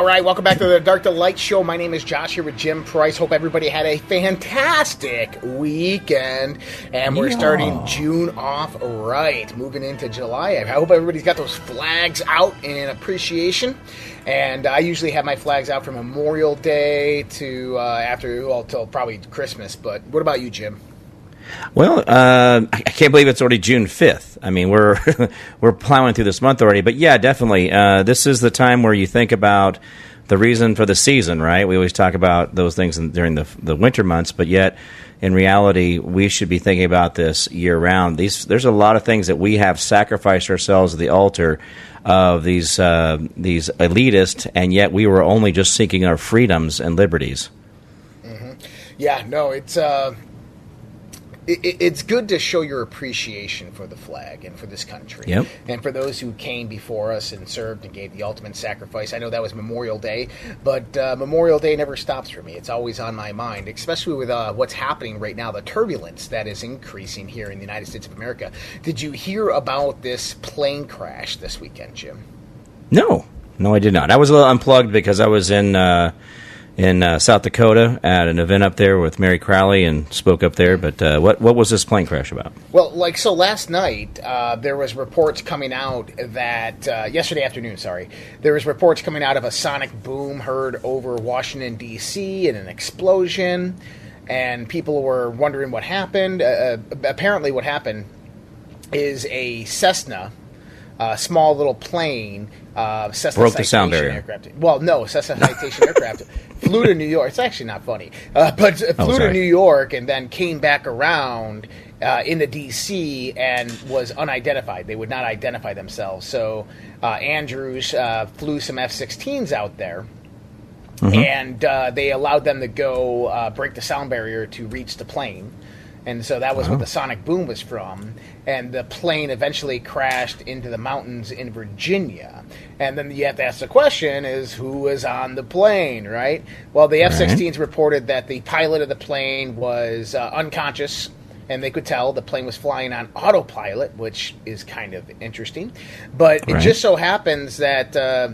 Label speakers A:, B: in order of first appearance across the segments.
A: All right, welcome back to the Dark to Light Show. My name is Josh here with Jim Price. Hope everybody had a fantastic weekend. And we're starting June off right, moving into July. I hope everybody's got those flags out in appreciation. And I usually have my flags out from Memorial Day to uh, after, well, till probably Christmas. But what about you, Jim?
B: Well, uh, I can't believe it's already June fifth. I mean, we're we're plowing through this month already. But yeah, definitely, uh, this is the time where you think about the reason for the season, right? We always talk about those things in, during the the winter months, but yet in reality, we should be thinking about this year round. These there's a lot of things that we have sacrificed ourselves at the altar of these uh, these elitists, and yet we were only just seeking our freedoms and liberties.
A: Yeah, no, it's uh, it, it- it's good to show your appreciation for the flag and for this country,
B: Yep.
A: and for those who came before us and served and gave the ultimate sacrifice. I know that was Memorial Day, but uh, Memorial Day never stops for me. It's always on my mind, especially with uh, what's happening right now, the turbulence that is increasing here in the United States of America. Did you hear about this plane crash this weekend, Jim?
B: No, no, I did not. I was a little unplugged because I was in uh, in uh, South Dakota at an event up there with Mary Crowley and spoke up there. But uh, what what was this plane crash about?
A: Well, like so, last night uh, there was reports coming out that uh, yesterday afternoon, sorry, there was reports coming out of a sonic boom heard over Washington D.C. and an explosion, and people were wondering what happened. Uh, uh, apparently, what happened is a Cessna. A small little plane, uh, Cessna
B: Broke the sound barrier.
A: aircraft. Well, no, Cessna Citation aircraft flew to New York. It's actually not funny, uh, but uh,
B: Oh,
A: flew to. New York and then came back around uh, the D.C. and was unidentified. They would not identify themselves. So uh, Andrews uh, flew some F-16s out there. And uh, they allowed them to go uh, break the sound barrier to reach the plane, and so that was what the sonic boom was from. And the plane eventually crashed into the mountains in Virginia. And then you have to ask the question: Is who was on the plane, right? Well, the F-16s reported that the pilot of the plane was uh, unconscious and they could tell the plane was flying on autopilot, which is kind of interesting. But it just so happens that uh,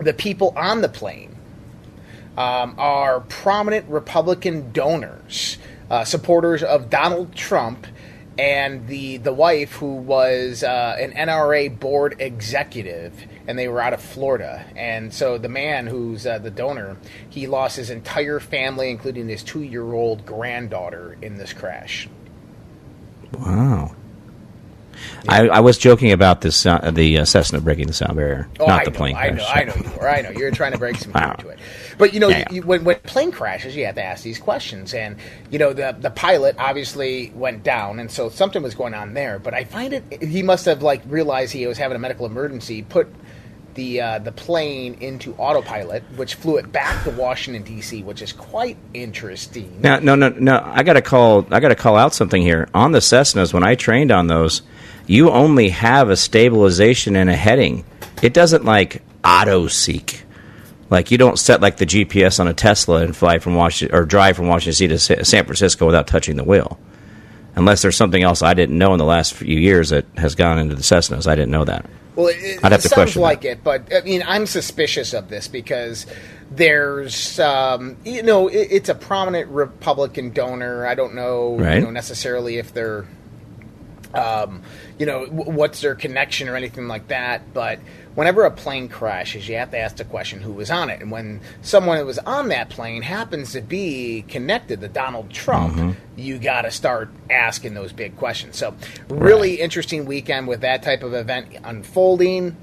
A: the people on the plane um, are prominent Republican donors, uh, supporters of Donald Trump, and the the wife who was uh, an NRA board executive, and they were out of Florida. And so the man who's uh, the donor, he lost his entire family, including his two year old granddaughter, in this crash.
B: Wow. I, I was joking about this uh, the uh, Cessna breaking the sound barrier,
A: Oh,
B: not
A: I
B: the
A: know,
B: plane
A: I
B: crash.
A: know, I know you were. I know you're trying to break some
B: Wow.
A: to it. But you know,
B: Yeah, yeah.
A: You, when when plane crashes, you have to ask these questions, and you know the the pilot obviously went down, and so something was going on there. But I find it he must have like realized he was having a medical emergency, put the uh, the plane into autopilot, which flew it back to Washington D.C., which is quite interesting.
B: Now, no, no, no. I got to call. I got to call out something here on the Cessnas. When I trained on those, you only have a stabilization and a heading. It doesn't like auto seek. Like you don't set like the GPS on a Tesla and fly from Washington or drive from Washington D.C. to San Francisco without touching the wheel. Unless there's something else I didn't know in the last few years that has gone into the Cessnas. I didn't know that.
A: Well, it,
B: I'd have to
A: sounds
B: question
A: like
B: that.
A: it, but I mean, I'm suspicious of this because there's, um, you know, it, it's a prominent Republican donor. I don't know,
B: Right.
A: you know necessarily if they're, um, you know, w- what's their connection or anything like that. But whenever a plane crashes, you have to ask the question who was on it. And when someone that was on that plane happens to be connected to Donald Trump,
B: Mm-hmm.
A: you got to start asking those big questions. So, really interesting weekend with that type of event unfolding.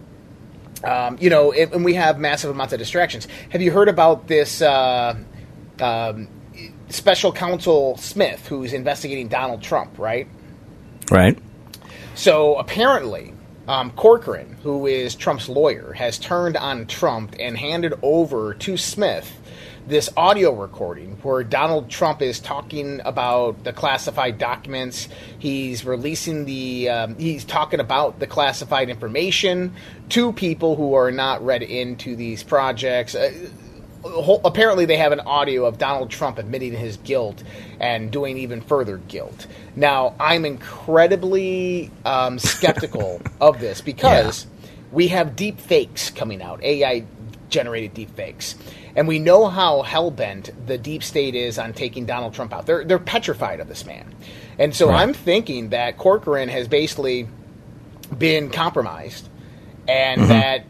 A: Um, you know, and and we have massive amounts of distractions. Have you heard about this uh, um, special counsel Smith, who's investigating Donald Trump? Right.
B: Right?
A: So apparently, um, Corcoran, who is Trump's lawyer, has turned on Trump and handed over to Smith this audio recording where Donald Trump is talking about the classified documents. He's releasing the, um, he's talking about the classified information to people who are not read into these projects. Uh, apparently they have an audio of Donald Trump admitting his guilt and doing even further guilt. Now, I'm incredibly um, skeptical of this because yeah. we have deep fakes coming out, AI generated deep fakes. And we know how hell bent the deep state is on taking Donald Trump out. They're, they're petrified of this man. And so right. I'm thinking that Corcoran has basically been compromised and mm-hmm. that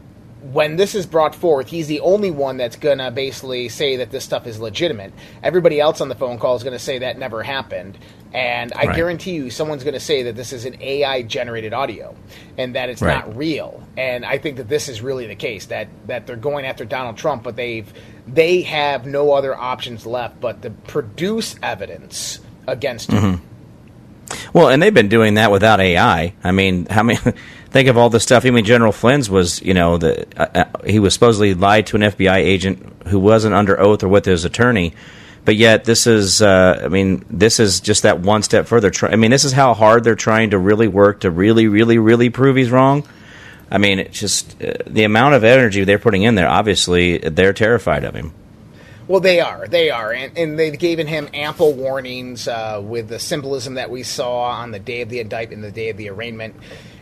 A: when this is brought forth, he's the only one that's going to basically say that this stuff is legitimate. Everybody else on the phone call is going to say that never happened. And I right. guarantee you, someone's going to say that this is an AI generated audio and that it's right. not real. And I think that this is really the case that, that they're going after Donald Trump, but they've they have no other options left but to produce evidence against him. Mm-hmm.
B: Well, and they've been doing that without AI. I mean, how many? think of all the stuff. I mean, General Flynn's was, you know, the uh, uh he was supposedly lied to an FBI agent who wasn't under oath or with his attorney. But yet, this is, uh, I mean, this is just that one step further. I mean, this is how hard they're trying to really work to really, really, really prove he's wrong. I mean, it's just uh, the amount of energy they're putting in there. Obviously, they're terrified of him.
A: Well, they are. They are. And, and they've given him ample warnings uh, with the symbolism that we saw on the day of the indictment, the day of the arraignment.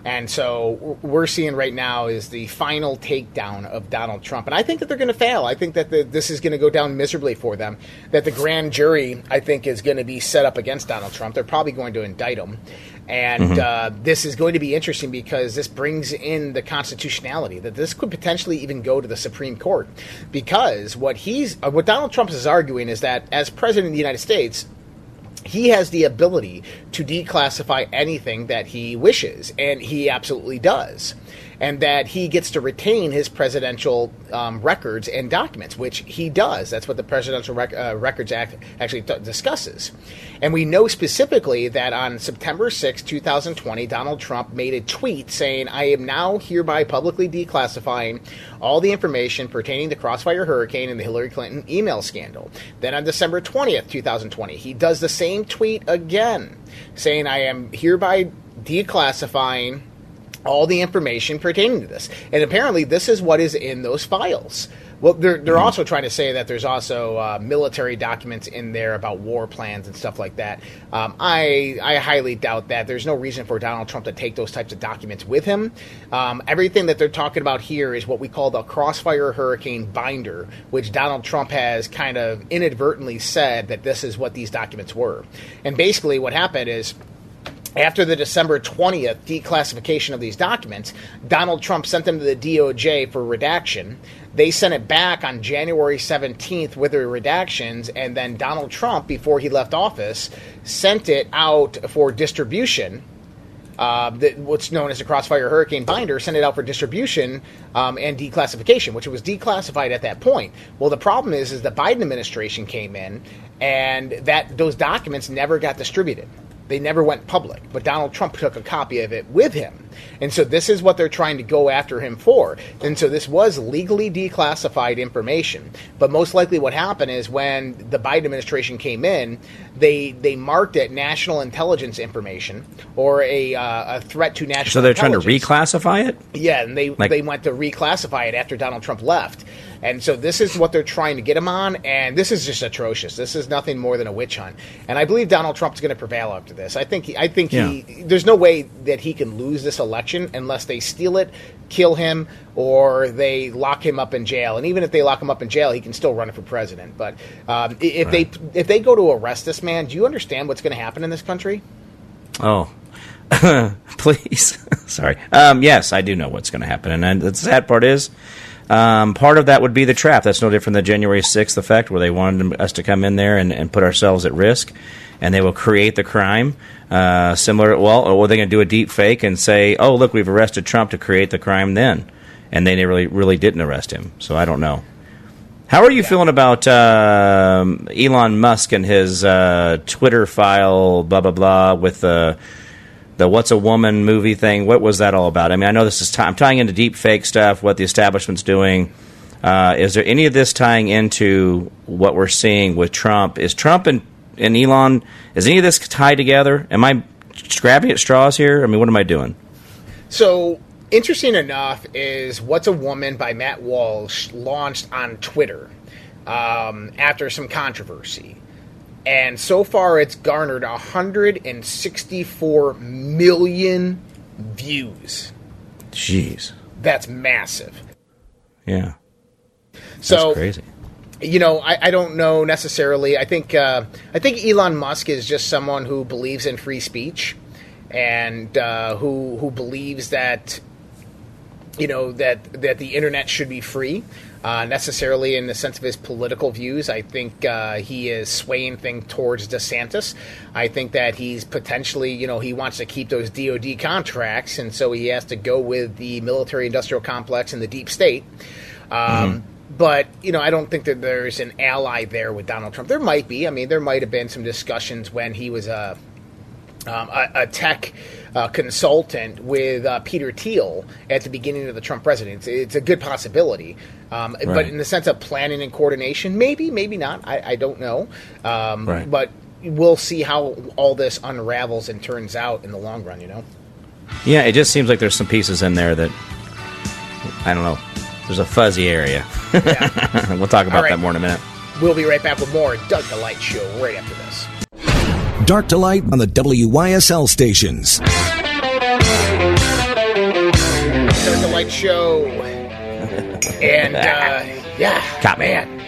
A: And so we're seeing right now is the final takedown of Donald Trump. And I think that they're going to fail. I think that the, this is going to go down miserably for them. That the grand jury, I think, is going to be set up against Donald Trump. They're probably going to indict him. And mm-hmm. uh, this is going to be interesting because this brings in the constitutionality that this could potentially even go to the Supreme Court. Because what he's, uh, what Donald Trump is arguing is that as president of the United States, he has the ability to declassify anything that he wishes, and he absolutely does and that he gets to retain his presidential um, records and documents, which he does. That's what the Presidential Rec- uh, Records Act actually t- discusses. And we know specifically that on September 6, 2020, Donald Trump made a tweet saying, I am now hereby publicly declassifying all the information pertaining to Crossfire Hurricane and the Hillary Clinton email scandal. Then on December 20th, 2020, he does the same tweet again, saying, I am hereby declassifying all the information pertaining to this. And apparently, this is what is in those files. Well, they're, they're mm-hmm. also trying to say that there's also uh, military documents in there about war plans and stuff like that. Um, I I highly doubt that. There's no reason for Donald Trump to take those types of documents with him. Um, everything that they're talking about here is what we call the Crossfire Hurricane binder, which Donald Trump has kind of inadvertently said that this is what these documents were. And basically, what happened is after the December 20th declassification of these documents, Donald Trump sent them to the DOJ for redaction. They sent it back on January 17th with the redactions, and then Donald Trump, before he left office, sent it out for distribution. Uh, the, what's known as the Crossfire Hurricane binder, sent it out for distribution um, and declassification, which it was declassified at that point. Well, the problem is, is the Biden administration came in, and that those documents never got distributed. They never went public, but Donald Trump took a copy of it with him. And so this is what they're trying to go after him for. And so this was legally declassified information. But most likely what happened is when the Biden administration came in, they they marked it national intelligence information or a, uh, a threat to national
B: So they're trying to reclassify it?
A: Yeah, and they like, they went to reclassify it after Donald Trump left. And so this is what they're trying to get him on, and this is just atrocious. This is nothing more than a witch hunt. And I believe Donald Trump's going to prevail after this. I think he, I think yeah. he there's no way that he can lose this election unless they steal it, kill him, or they lock him up in jail. And even if they lock him up in jail, he can still run for president. But um, if right. they if they go to arrest this man, do you understand what's going to happen in this country?
B: Oh, please. Sorry. Um, yes, I do know what's going to happen, and the sad part is um, part of that would be the trap. That's no different than January 6th effect, where they wanted us to come in there and, and put ourselves at risk, and they will create the crime. Uh, similar, well, or they going to do a deep fake and say, "Oh, look, we've arrested Trump to create the crime." Then, and they really, really didn't arrest him. So I don't know. How are you yeah. feeling about uh, Elon Musk and his uh, Twitter file, blah blah blah, with the the "What's a Woman" movie thing. What was that all about? I mean, I know this is t- I'm tying into deep fake stuff, what the establishment's doing. Uh, is there any of this tying into what we're seeing with Trump? Is Trump and, and Elon? Is any of this tied together? Am I grabbing at straws here? I mean, what am I doing?
A: So interesting enough is "What's a Woman" by Matt Walsh launched on Twitter um, after some controversy. And so far, it's garnered 164 million views.
B: Jeez.
A: That's massive.
B: Yeah.
A: So
B: That's crazy.
A: You know, I, I don't know necessarily. I think uh, I think Elon Musk is just someone who believes in free speech, and uh, who who believes that you know that that the internet should be free. Uh, necessarily in the sense of his political views, I think uh, he is swaying things towards DeSantis. I think that he's potentially, you know, he wants to keep those DoD contracts, and so he has to go with the military-industrial complex and the deep state. Um, But you know, I don't think that there's an ally there with Donald Trump. There might be. I mean, there might have been some discussions when he was a um, a, a tech uh, consultant with uh, Peter Thiel at the beginning of the Trump presidency. It's, a good possibility. Um, But in the sense of planning and coordination, maybe, maybe not. I, I don't know. Um,
B: Right.
A: But we'll see how all this unravels and turns out in the long run, you know?
B: Yeah, it just seems like there's some pieces in there that I don't know. There's a fuzzy area.
A: Yeah.
B: we'll talk about
A: All right.
B: that more in a minute.
A: we'll be right back with more Dark to Light Show right after this.
C: Dark to light on the WYSL stations.
A: Dark to Light Show. And, uh, yeah,
B: Got me.
A: man,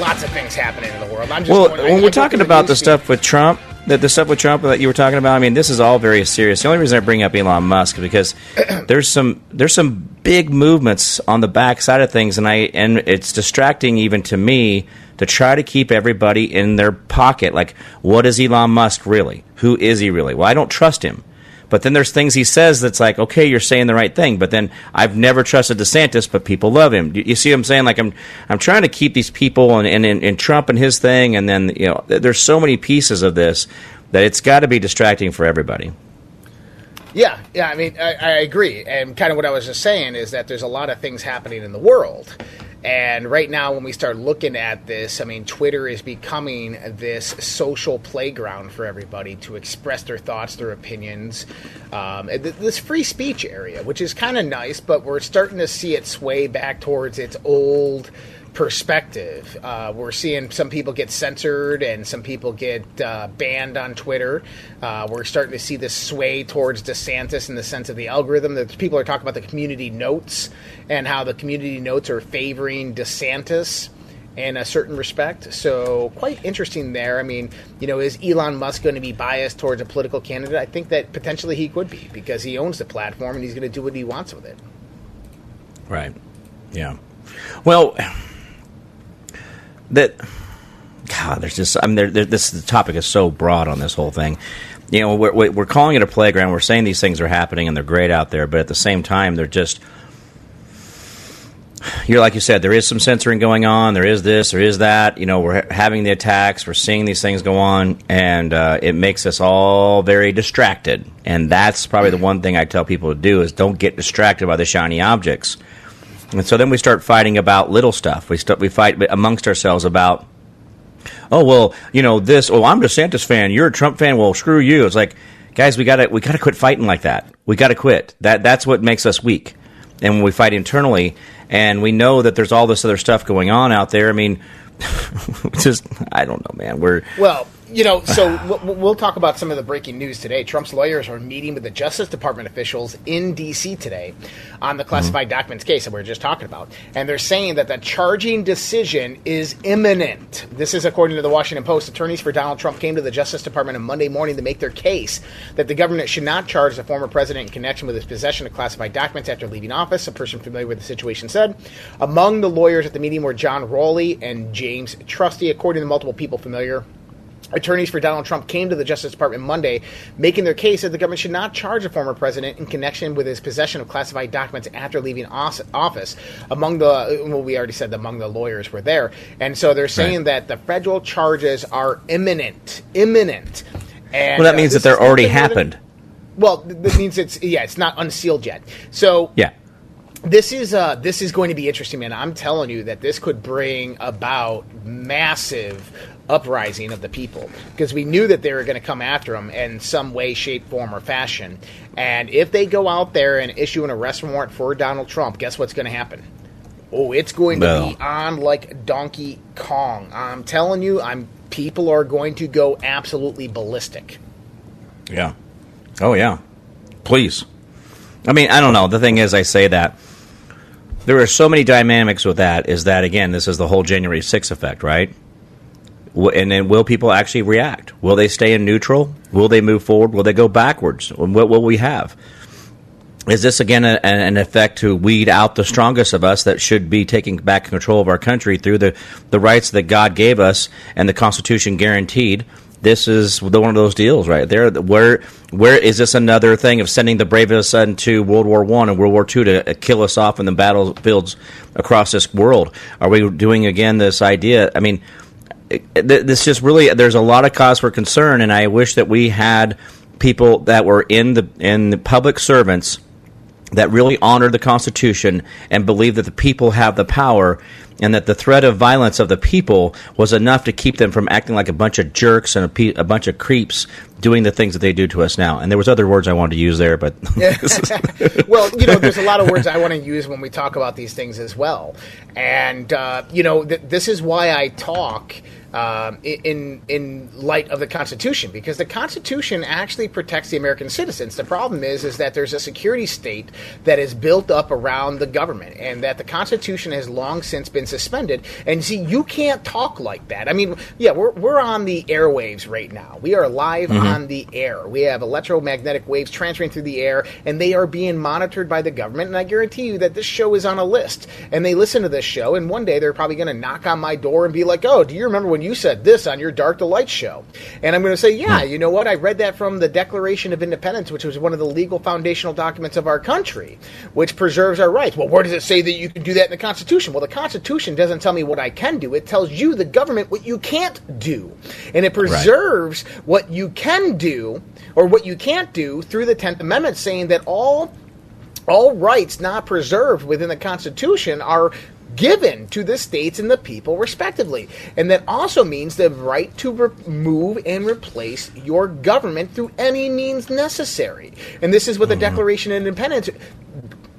A: lots of things happening in the world. I'm just
B: Well,
A: going-
B: when
A: I
B: we're
A: go
B: talking about the stuff with Trump, the, the stuff with Trump that you were talking about, I mean, this is all very serious. The only reason I bring up Elon Musk is because there's some there's some big movements on the backside of things, and I and it's distracting even to me to try to keep everybody in their pocket. Like, what is Elon Musk really? Who is he really? Well, I don't trust him. But then there's things he says that's like, okay, you're saying the right thing. But then I've never trusted DeSantis, but people love him. You, see what I'm saying? Like I'm, I'm trying to keep these people and, and, and Trump and his thing, and then you know, there's so many pieces of this that it's got to be distracting for everybody.
A: Yeah, yeah. I mean, I, I agree. And kind of what I was just saying is that there's a lot of things happening in the world. And right now, when we start looking at this, I mean, Twitter is becoming this social playground for everybody to express their thoughts, their opinions. Um, th- this free speech area, which is kind of nice, but we're starting to see it sway back towards its old perspective. Uh, we're seeing some people get censored and some people get uh, banned on Twitter. Uh, we're starting to see this sway towards DeSantis in the sense of the algorithm. That people are talking about the community notes and how the community notes are favoring DeSantis in a certain respect. So quite interesting there. I mean, you know, is Elon Musk going to be biased towards a political candidate? I think that potentially he could be because he owns the platform and he's going to do what he wants with it.
B: Right. Yeah. Well, that God, there's just I mean, there, there, this the topic is so broad on this whole thing. You know, we're we're calling it a playground. We're saying these things are happening and they're great out there, but at the same time, they're just. You're like you said, there is some censoring going on. There is this, there is that. You know, we're having the attacks. We're seeing these things go on, and uh, it makes us all very distracted. And that's probably the one thing I tell people to do is don't get distracted by the shiny objects. And so then we start fighting about little stuff. We st- we fight amongst ourselves about, oh well, you know this. Oh, I'm a DeSantis fan. You're a Trump fan. Well, screw you. It's like, guys, we gotta we gotta quit fighting like that. We gotta quit. That that's what makes us weak. And when we fight internally, and we know that there's all this other stuff going on out there. I mean, just I don't know, man. We're
A: Well, you know, so we'll, we'll talk about some of the breaking news today. Trump's lawyers are meeting with the Justice Department officials in D.C. today on the classified mm-hmm. documents case that we were just talking about. And they're saying that the charging decision is imminent. This is according to the Washington Post. Attorneys for Donald Trump came to the Justice Department on Monday morning to make their case that the government should not charge the former president in connection with his possession of classified documents after leaving office. A person familiar with the situation said. Among the lawyers at the meeting were John Rowley and James Trusty, according to multiple people familiar. Attorneys for Donald Trump came to the Justice Department Monday, making their case that the government should not charge a former president in connection with his possession of classified documents after leaving office. Among the, well, we already said among the lawyers were there, and so they're saying
B: Right.
A: that the federal charges are imminent, imminent. And
B: well, that
A: uh,
B: means
A: this
B: that they're already
A: more than-
B: happened.
A: Well, that means it's yeah, it's not unsealed yet. So
B: Yeah.
A: this is uh, this is going to be interesting, man. I'm telling you that this could bring about massive uprising of the people because we knew that they were going to come after them in some way, shape, form, or fashion. And if they go out there and issue an arrest warrant for Donald Trump, guess what's going to happen? Oh, it's going to be on like Donkey Kong. I'm telling you, I'm people are going to go absolutely ballistic.
B: Yeah. Oh yeah. Please. I mean, I don't know. The thing is, I say that there are so many dynamics with that. Is that again? This is the whole January 6th effect, right? And then, will people actually react? Will they stay in neutral? Will they move forward? Will they go backwards? What will we have? Is this again a, an effect to weed out the strongest of us that should be taking back control of our country through the, the rights that God gave us and the Constitution guaranteed? This is the, one of those deals right there. Where where is this another thing of sending the bravest son to World War One and World War Two to kill us off in the battlefields across this world? Are we doing again this idea? I mean, this just really there's a lot of cause for concern, and I wish that we had people that were in the in the public servants that really honor the Constitution and believe that the people have the power and that the threat of violence of the people was enough to keep them from acting like a bunch of jerks and a, pe- a bunch of creeps doing the things that they do to us now. And there was other words I wanted to use there, but
A: well, you know, there's a lot of words I want to use when we talk about these things as well. And, uh, you know, th- this is why I talk um, in, in light of the Constitution, because the Constitution actually protects the American citizens. The problem is, is that there's a security state that is built up around the government, and that the Constitution has long since been suspended. And see, you can't talk like that. I mean, yeah, we're, we're on the airwaves right now. We are live on the air. We have electromagnetic waves transferring through the air, and they are being monitored by the government. And I guarantee you that this show is on a list. And they listen to this show, and one day they're probably going to knock on my door and be like, "Oh, do you remember when you said this on your Dark to Light show?" And I'm going to say, "Yeah, hmm. you know what? I read that from the Declaration of Independence, which was one of the legal foundational documents of our country, which preserves our rights." Well, where does it say that you can do that in the Constitution? Well, the Constitution doesn't tell me what I can do. It tells you, the government, what you can't do, and it preserves what you can do or what you can't do through the Tenth Amendment, saying that all all rights not preserved within the Constitution are given to the states and the people respectively. And that also means the right to remove and replace your government through any means necessary. And this is what the mm-hmm. Declaration of Independence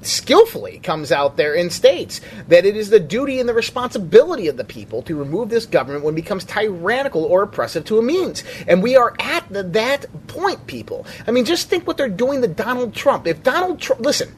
A: skillfully comes out there and states that it is the duty and the responsibility of the people to remove this government when it becomes tyrannical or oppressive to a means. And we are at the, that point, people. I mean, just think what they're doing to Donald Trump. If Donald Trump, listen,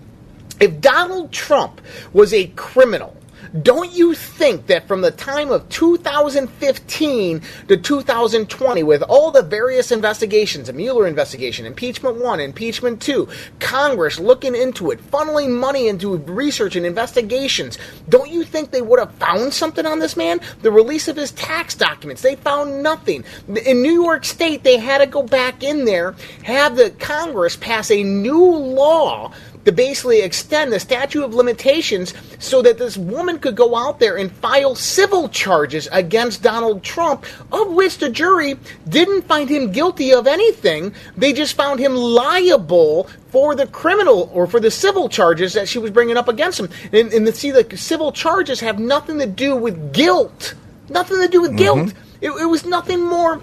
A: if Donald Trump was a criminal, don't you think that from the time of 2015 to 2020, with all the various investigations, the Mueller investigation, impeachment one, impeachment two, Congress looking into it, funneling money into research and investigations, don't you think they would have found something on this man? The release of his tax documents, they found nothing. In New York State, they had to go back in there, have the Congress pass a new law to basically extend the statute of limitations so that this woman could go out there and file civil charges against Donald Trump, of which the jury didn't find him guilty of anything. They just found him liable for the criminal or for the civil charges that she was bringing up against him. And, and see, the civil charges have nothing to do with guilt. Nothing to do with guilt. Mm-hmm. It, it was nothing more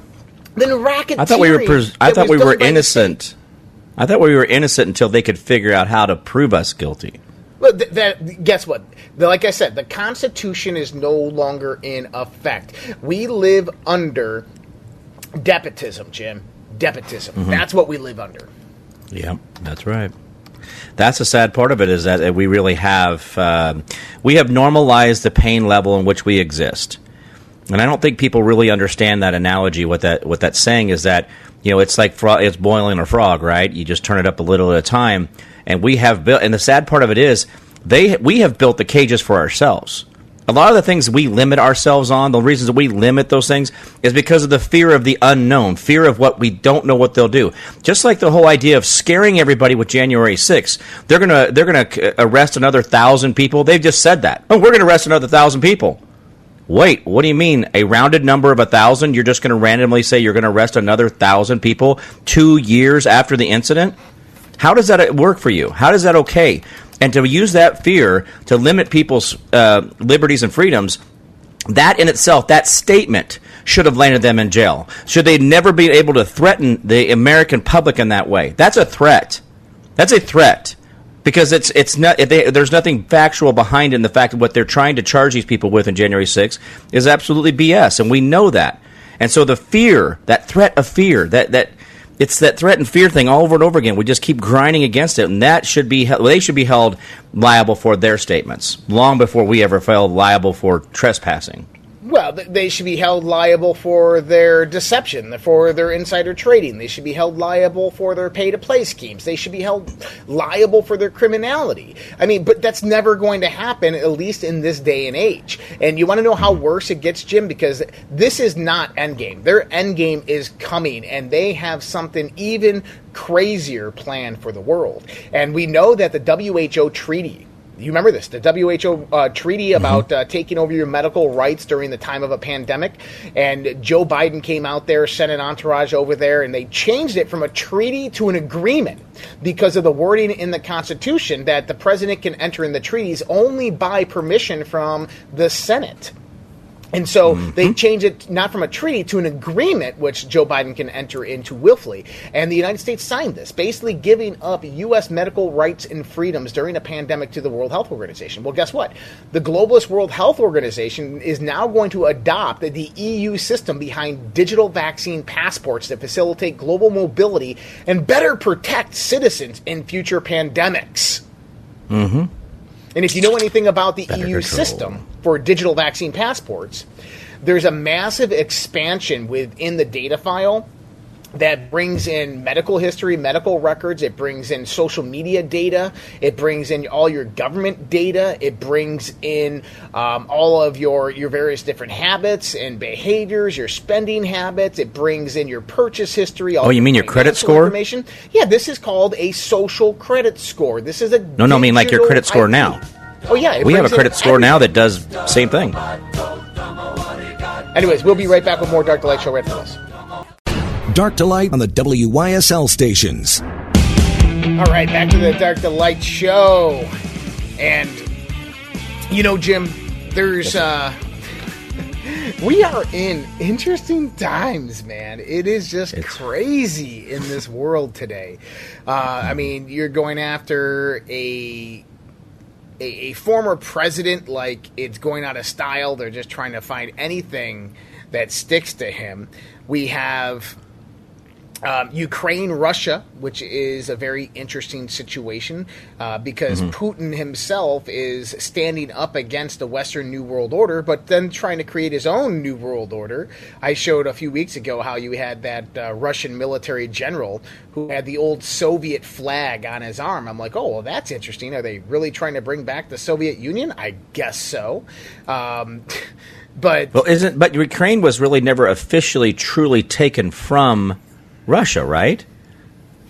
A: than racketeering.
B: I thought we were pres- I thought we were innocent. I thought we were innocent until they could figure out how to prove us guilty.
A: Well, th- that guess what? Like I said, the Constitution is no longer in effect. We live under despotism, Jim. Despotism.
B: Mm-hmm.
A: That's what we live under.
B: Yeah, that's right. That's the sad part of it is that we really have um we have normalized the pain level in which we exist, and I don't think people really understand that analogy. What that what that's saying is that you know it's like fro- it's boiling a frog, right? You just turn it up a little at a time, and we have built. And the sad part of it is they we have built the cages for ourselves. A lot of the things we limit ourselves on, the reasons we limit those things, is because of the fear of the unknown, fear of what we don't know what they'll do. Just like the whole idea of scaring everybody with January 6th, they're gonna they're gonna arrest another thousand people. They've just said that. Oh, we're gonna arrest another thousand people. Wait, what do you mean? A rounded number of a thousand? You're just going to randomly say you're going to arrest another thousand people two years after the incident? How does that work for you? How does that okay? And to use that fear to limit people's uh, liberties and freedoms, that in itself, that statement should have landed them in jail. Should they never be able to threaten the American public in that way? That's a threat. That's a threat because it's it's not they, there's nothing factual behind in the fact that what they're trying to charge these people with in January 6th is absolutely BS, and we know that. And so the fear, that threat of fear, that that it's that threat and fear thing all over and over again. We just keep grinding against it, and that should be they should be held liable for their statements long before we ever felt liable for trespassing.
A: Well, they should be held liable for their deception, for their insider trading. They should be held liable for their pay to play schemes. They should be held liable for their criminality. I mean, but that's never going to happen, at least in this day and age. And you want to know how worse it gets, Jim? Because this is not Endgame. Their Endgame is coming, and they have something even crazier planned for the world. And we know that the WHO treaty you remember this the WHO uh, treaty mm-hmm. about uh, taking over your medical rights during the time of a pandemic. And Joe Biden came out there, sent an entourage over there, and they changed it from a treaty to an agreement because of the wording in the Constitution that the president can enter in the treaties only by permission from the Senate. And so mm-hmm. they change it not from a treaty to an agreement, which Joe Biden can enter into willfully. And the United States signed this, basically giving up U.S. medical rights and freedoms during a pandemic to the World Health Organization. Well, guess what? The globalist World Health Organization is now going to adopt the EU system behind digital vaccine passports that facilitate global mobility and better protect citizens in future pandemics.
B: Mm-hmm.
A: And if you know anything about the Better EU control. system for digital vaccine passports, there's a massive expansion within the data file that brings in medical history, medical records, it brings in social media data, it brings in all your government data, it brings in um, all of your, your various different habits and behaviors, your spending habits, it brings in your purchase history.
B: oh, you mean your credit score?
A: Information. Yeah, this is called a social credit score. This is a
B: no, no, I mean like your credit score ID. now.
A: Oh yeah,
B: we have a credit score now that does same thing.
A: Anyways, we'll be right back with more Dark to Light Show right after this.
C: Dark to Light on the WYSL stations.
A: All right, back to the Dark to Light Show, and you know, Jim, there's uh, we are in interesting times, man. It is just it's... crazy in this world today. Uh, I mean, you're going after a a, a former president like it's going out of style. They're just trying to find anything that sticks to him. We have um, Ukraine, Russia, which is a very interesting situation uh, because mm-hmm. Putin himself is standing up against the Western New World Order, but then trying to create his own New World Order. I showed a few weeks ago how you had that uh, Russian military general who had the old Soviet flag on his arm. I'm like, oh, well, that's interesting. Are they really trying to bring back the Soviet Union? I guess so. Um, but
B: well, isn't but Ukraine was really never officially truly taken from Russia, right?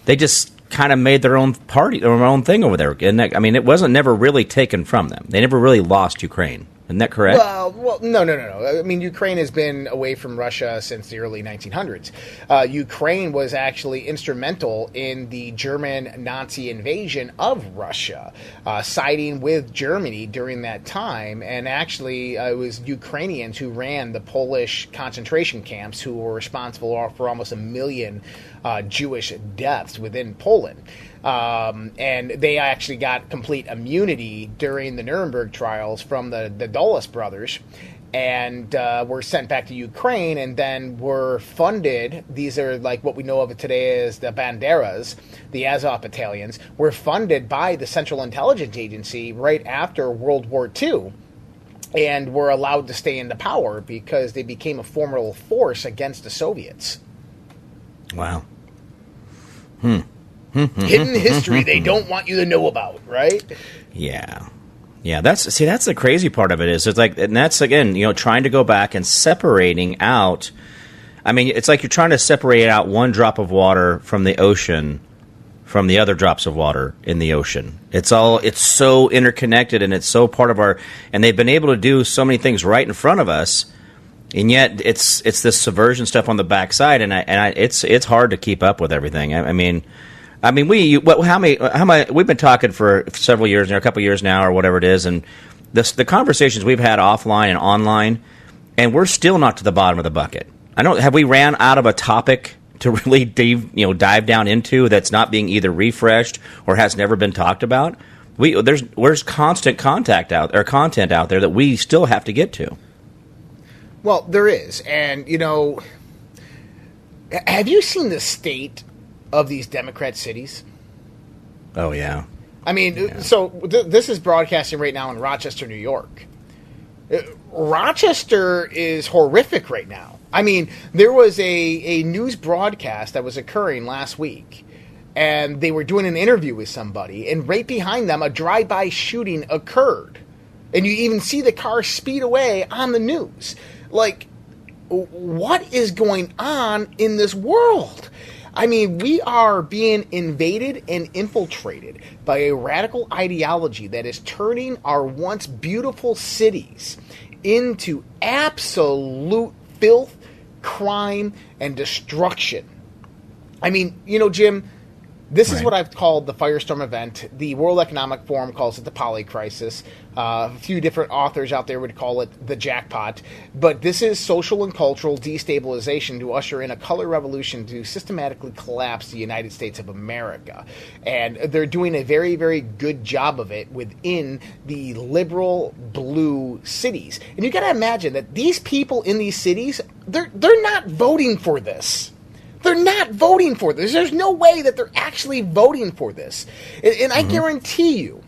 B: They just kind of made their own party, their own thing over there. And I mean, it wasn't never really taken from them. They never really lost Ukraine. Isn't that correct?
A: Well, well, no, no, no, no. I mean, Ukraine has been away from Russia since the early 1900s. Uh, Ukraine was actually instrumental in the German Nazi invasion of Russia, uh, siding with Germany during that time. And actually, uh, it was Ukrainians who ran the Polish concentration camps who were responsible for almost a million uh, Jewish deaths within Poland. Um, and they actually got complete immunity during the Nuremberg trials from the, the Dulles brothers and uh, were sent back to Ukraine and then were funded. These are like what we know of today as the Banderas, the Azov battalions, were funded by the Central Intelligence Agency right after World War II and were allowed to stay in the power because they became a formidable force against the Soviets.
B: Wow. Hmm.
A: hidden history they don't want you to know about, right?
B: Yeah. Yeah, that's see that's the crazy part of it is it's like and that's again, you know, trying to go back and separating out I mean, it's like you're trying to separate out one drop of water from the ocean from the other drops of water in the ocean. It's all it's so interconnected and it's so part of our and they've been able to do so many things right in front of us. And yet it's it's this subversion stuff on the backside and I, and I, it's it's hard to keep up with everything. I, I mean, I mean, we what, how many how many we've been talking for several years now, a couple years now, or whatever it is, and this, the conversations we've had offline and online, and we're still not to the bottom of the bucket. I don't have we ran out of a topic to really dive, you know dive down into that's not being either refreshed or has never been talked about. We there's there's constant contact out or content out there that we still have to get to.
A: Well, there is, and you know, have you seen the state of these Democrat cities?
B: Oh yeah.
A: I mean, so th- this is broadcasting right now in Rochester, New York. Uh, Rochester is horrific right now. I mean, there was a, a news broadcast that was occurring last week, and they were doing an interview with somebody, and right behind them, a drive by shooting occurred. And you even see the car speed away on the news. Like, what is going on in this world? I mean, we are being invaded and infiltrated by a radical ideology that is turning our once beautiful cities into absolute filth, crime, and destruction. I mean, you know, Jim, this is what I've called the firestorm event. The World Economic Forum calls it the poly crisis. Uh, a few different authors out there would call it the jackpot. But this is social and cultural destabilization to usher in a color revolution to systematically collapse the United States of America. And they're doing a very, very good job of it within the liberal blue cities. And you got to imagine that these people in these cities, they're, they're not voting for this. They're not voting for this. There's no way that they're actually voting for this. And, and I mm-hmm. guarantee you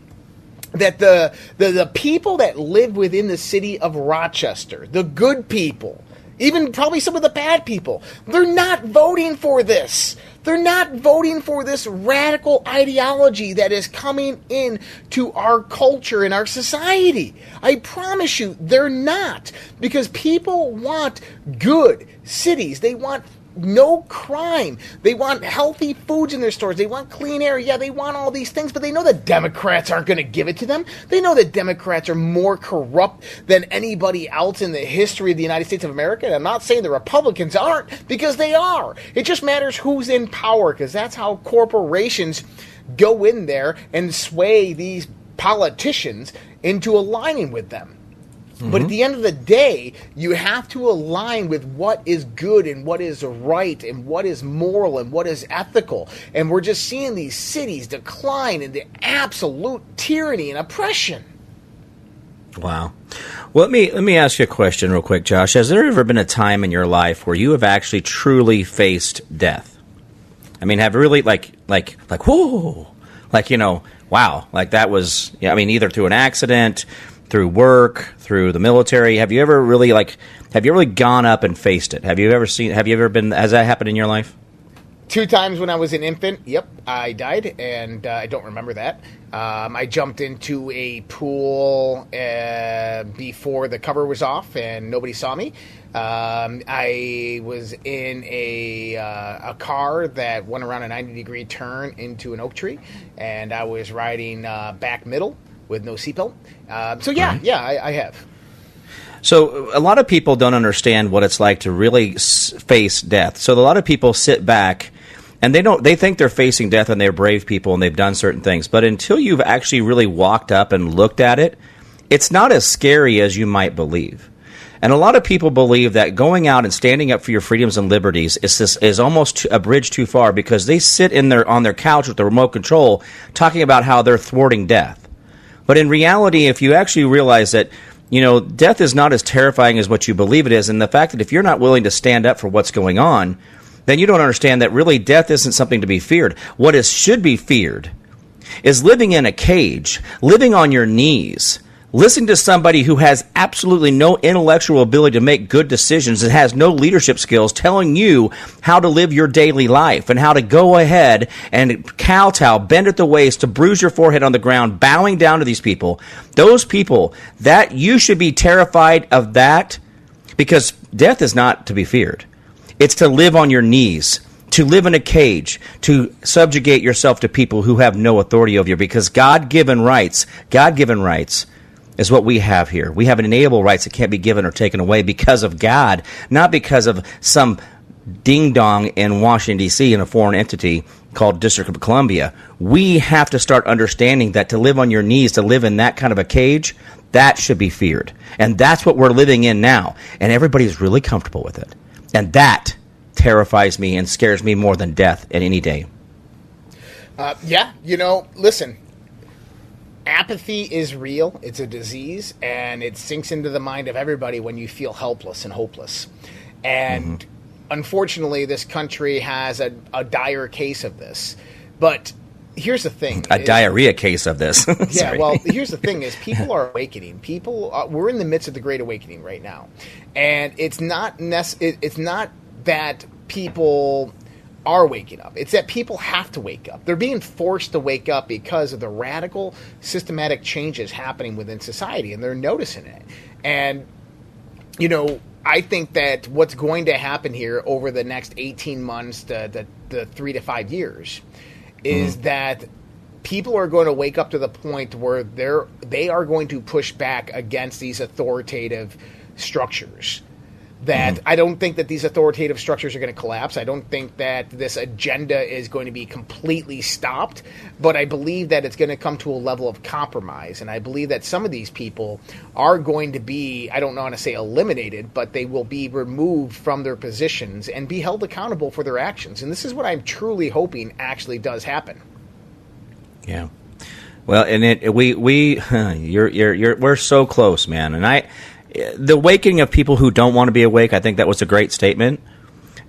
A: that the, the the people that live within the city of Rochester, the good people, even probably some of the bad people, they're not voting for this. They're not voting for this radical ideology that is coming in to our culture and our society. I promise you, they're not. Because people want good cities. They want no crime. They want healthy foods in their stores. They want clean air. Yeah, they want all these things, but they know that Democrats aren't going to give it to them. They know that Democrats are more corrupt than anybody else in the history of the United States of America. And I'm not saying the Republicans aren't, because they are. It just matters who's in power, because that's how corporations go in there and sway these politicians into aligning with them. But at mm-hmm. the end of the day, you have to align with what is good and what is right and what is moral and what is ethical. And we're just seeing these cities decline into absolute tyranny and oppression.
B: Wow. Well, let me let me ask you a question real quick, Josh. Has there ever been a time in your life where you have actually truly faced death? I mean, have really like like like whoa, like you know, wow, like that was. Yeah, I mean, either through an accident, through work, through the military. Have you ever really like? Have you really gone up and faced it? Have you ever seen? Have you ever been? Has that happened in your life?
A: Two times when I was an infant, yep, I died, and uh, I don't remember that. Um, I jumped into a pool uh, before the cover was off, and nobody saw me. Um, I was in a uh, a car that went around a ninety degree turn into an oak tree, and I was riding uh, back middle with no seatbelt. Um, so yeah, yeah, I, I have.
B: So a lot of people don't understand what it's like to really s- face death. So a lot of people sit back and they don't they think they're facing death and they're brave people and they've done certain things. But until you've actually really walked up and looked at it, it's not as scary as you might believe. And a lot of people believe that going out and standing up for your freedoms and liberties is this, is almost a bridge too far because they sit in their on their couch with the remote control talking about how they're thwarting death. But in reality, if you actually realize that, you know, death is not as terrifying as what you believe it is, and the fact that if you're not willing to stand up for what's going on, then you don't understand that really death isn't something to be feared. What is should be feared is living in a cage, living on your knees, listening to somebody who has absolutely no intellectual ability to make good decisions and has no leadership skills telling you how to live your daily life and how to go ahead and kowtow, bend at the waist to bruise your forehead on the ground, bowing down to these people. Those people, that you should be terrified of that because death is not to be feared. It's to live on your knees, to live in a cage, to subjugate yourself to people who have no authority over you because God given rights, God given rights is what we have here. We have inalienable rights that can't be given or taken away because of God, not because of some ding dong in Washington, D.C., in a foreign entity called District of Columbia. We have to start understanding that to live on your knees, to live in that kind of a cage, that should be feared. And that's what we're living in now. And everybody's really comfortable with it. And that terrifies me and scares me more than death at any day.
A: Uh, yeah, you know, listen, apathy is real. It's a disease, and it sinks into the mind of everybody when you feel helpless and hopeless. And
B: Mm-hmm.
A: unfortunately, this country has a, a dire case of this. But here's the thing:
B: A diarrhea case of this.
A: yeah, well, here's the thing: is people are awakening. People, are, we're in the midst of the Great Awakening right now, and it's not nec- it, It's not that people are waking up. It's that people have to wake up. They're being forced to wake up because of the radical, systematic changes happening within society, and they're noticing it. And you know, I think that what's going to happen here over the next 18 months to the, the three to five years is mm-hmm. that people are going to wake up to the point where they're they are going to push back against these authoritative structures that mm-hmm. I don't think that these authoritative structures are going to collapse. I don't think that this agenda is going to be completely stopped, but I believe that it's going to come to a level of compromise. And I believe that some of these people are going to be, I don't want to say eliminated, but they will be removed from their positions and be held accountable for their actions. And this is what I'm truly hoping actually does happen.
B: Yeah. Well, and it we we you're you're you're we're so close, man. And I the awakening of people who don't want to be awake, I think that was a great statement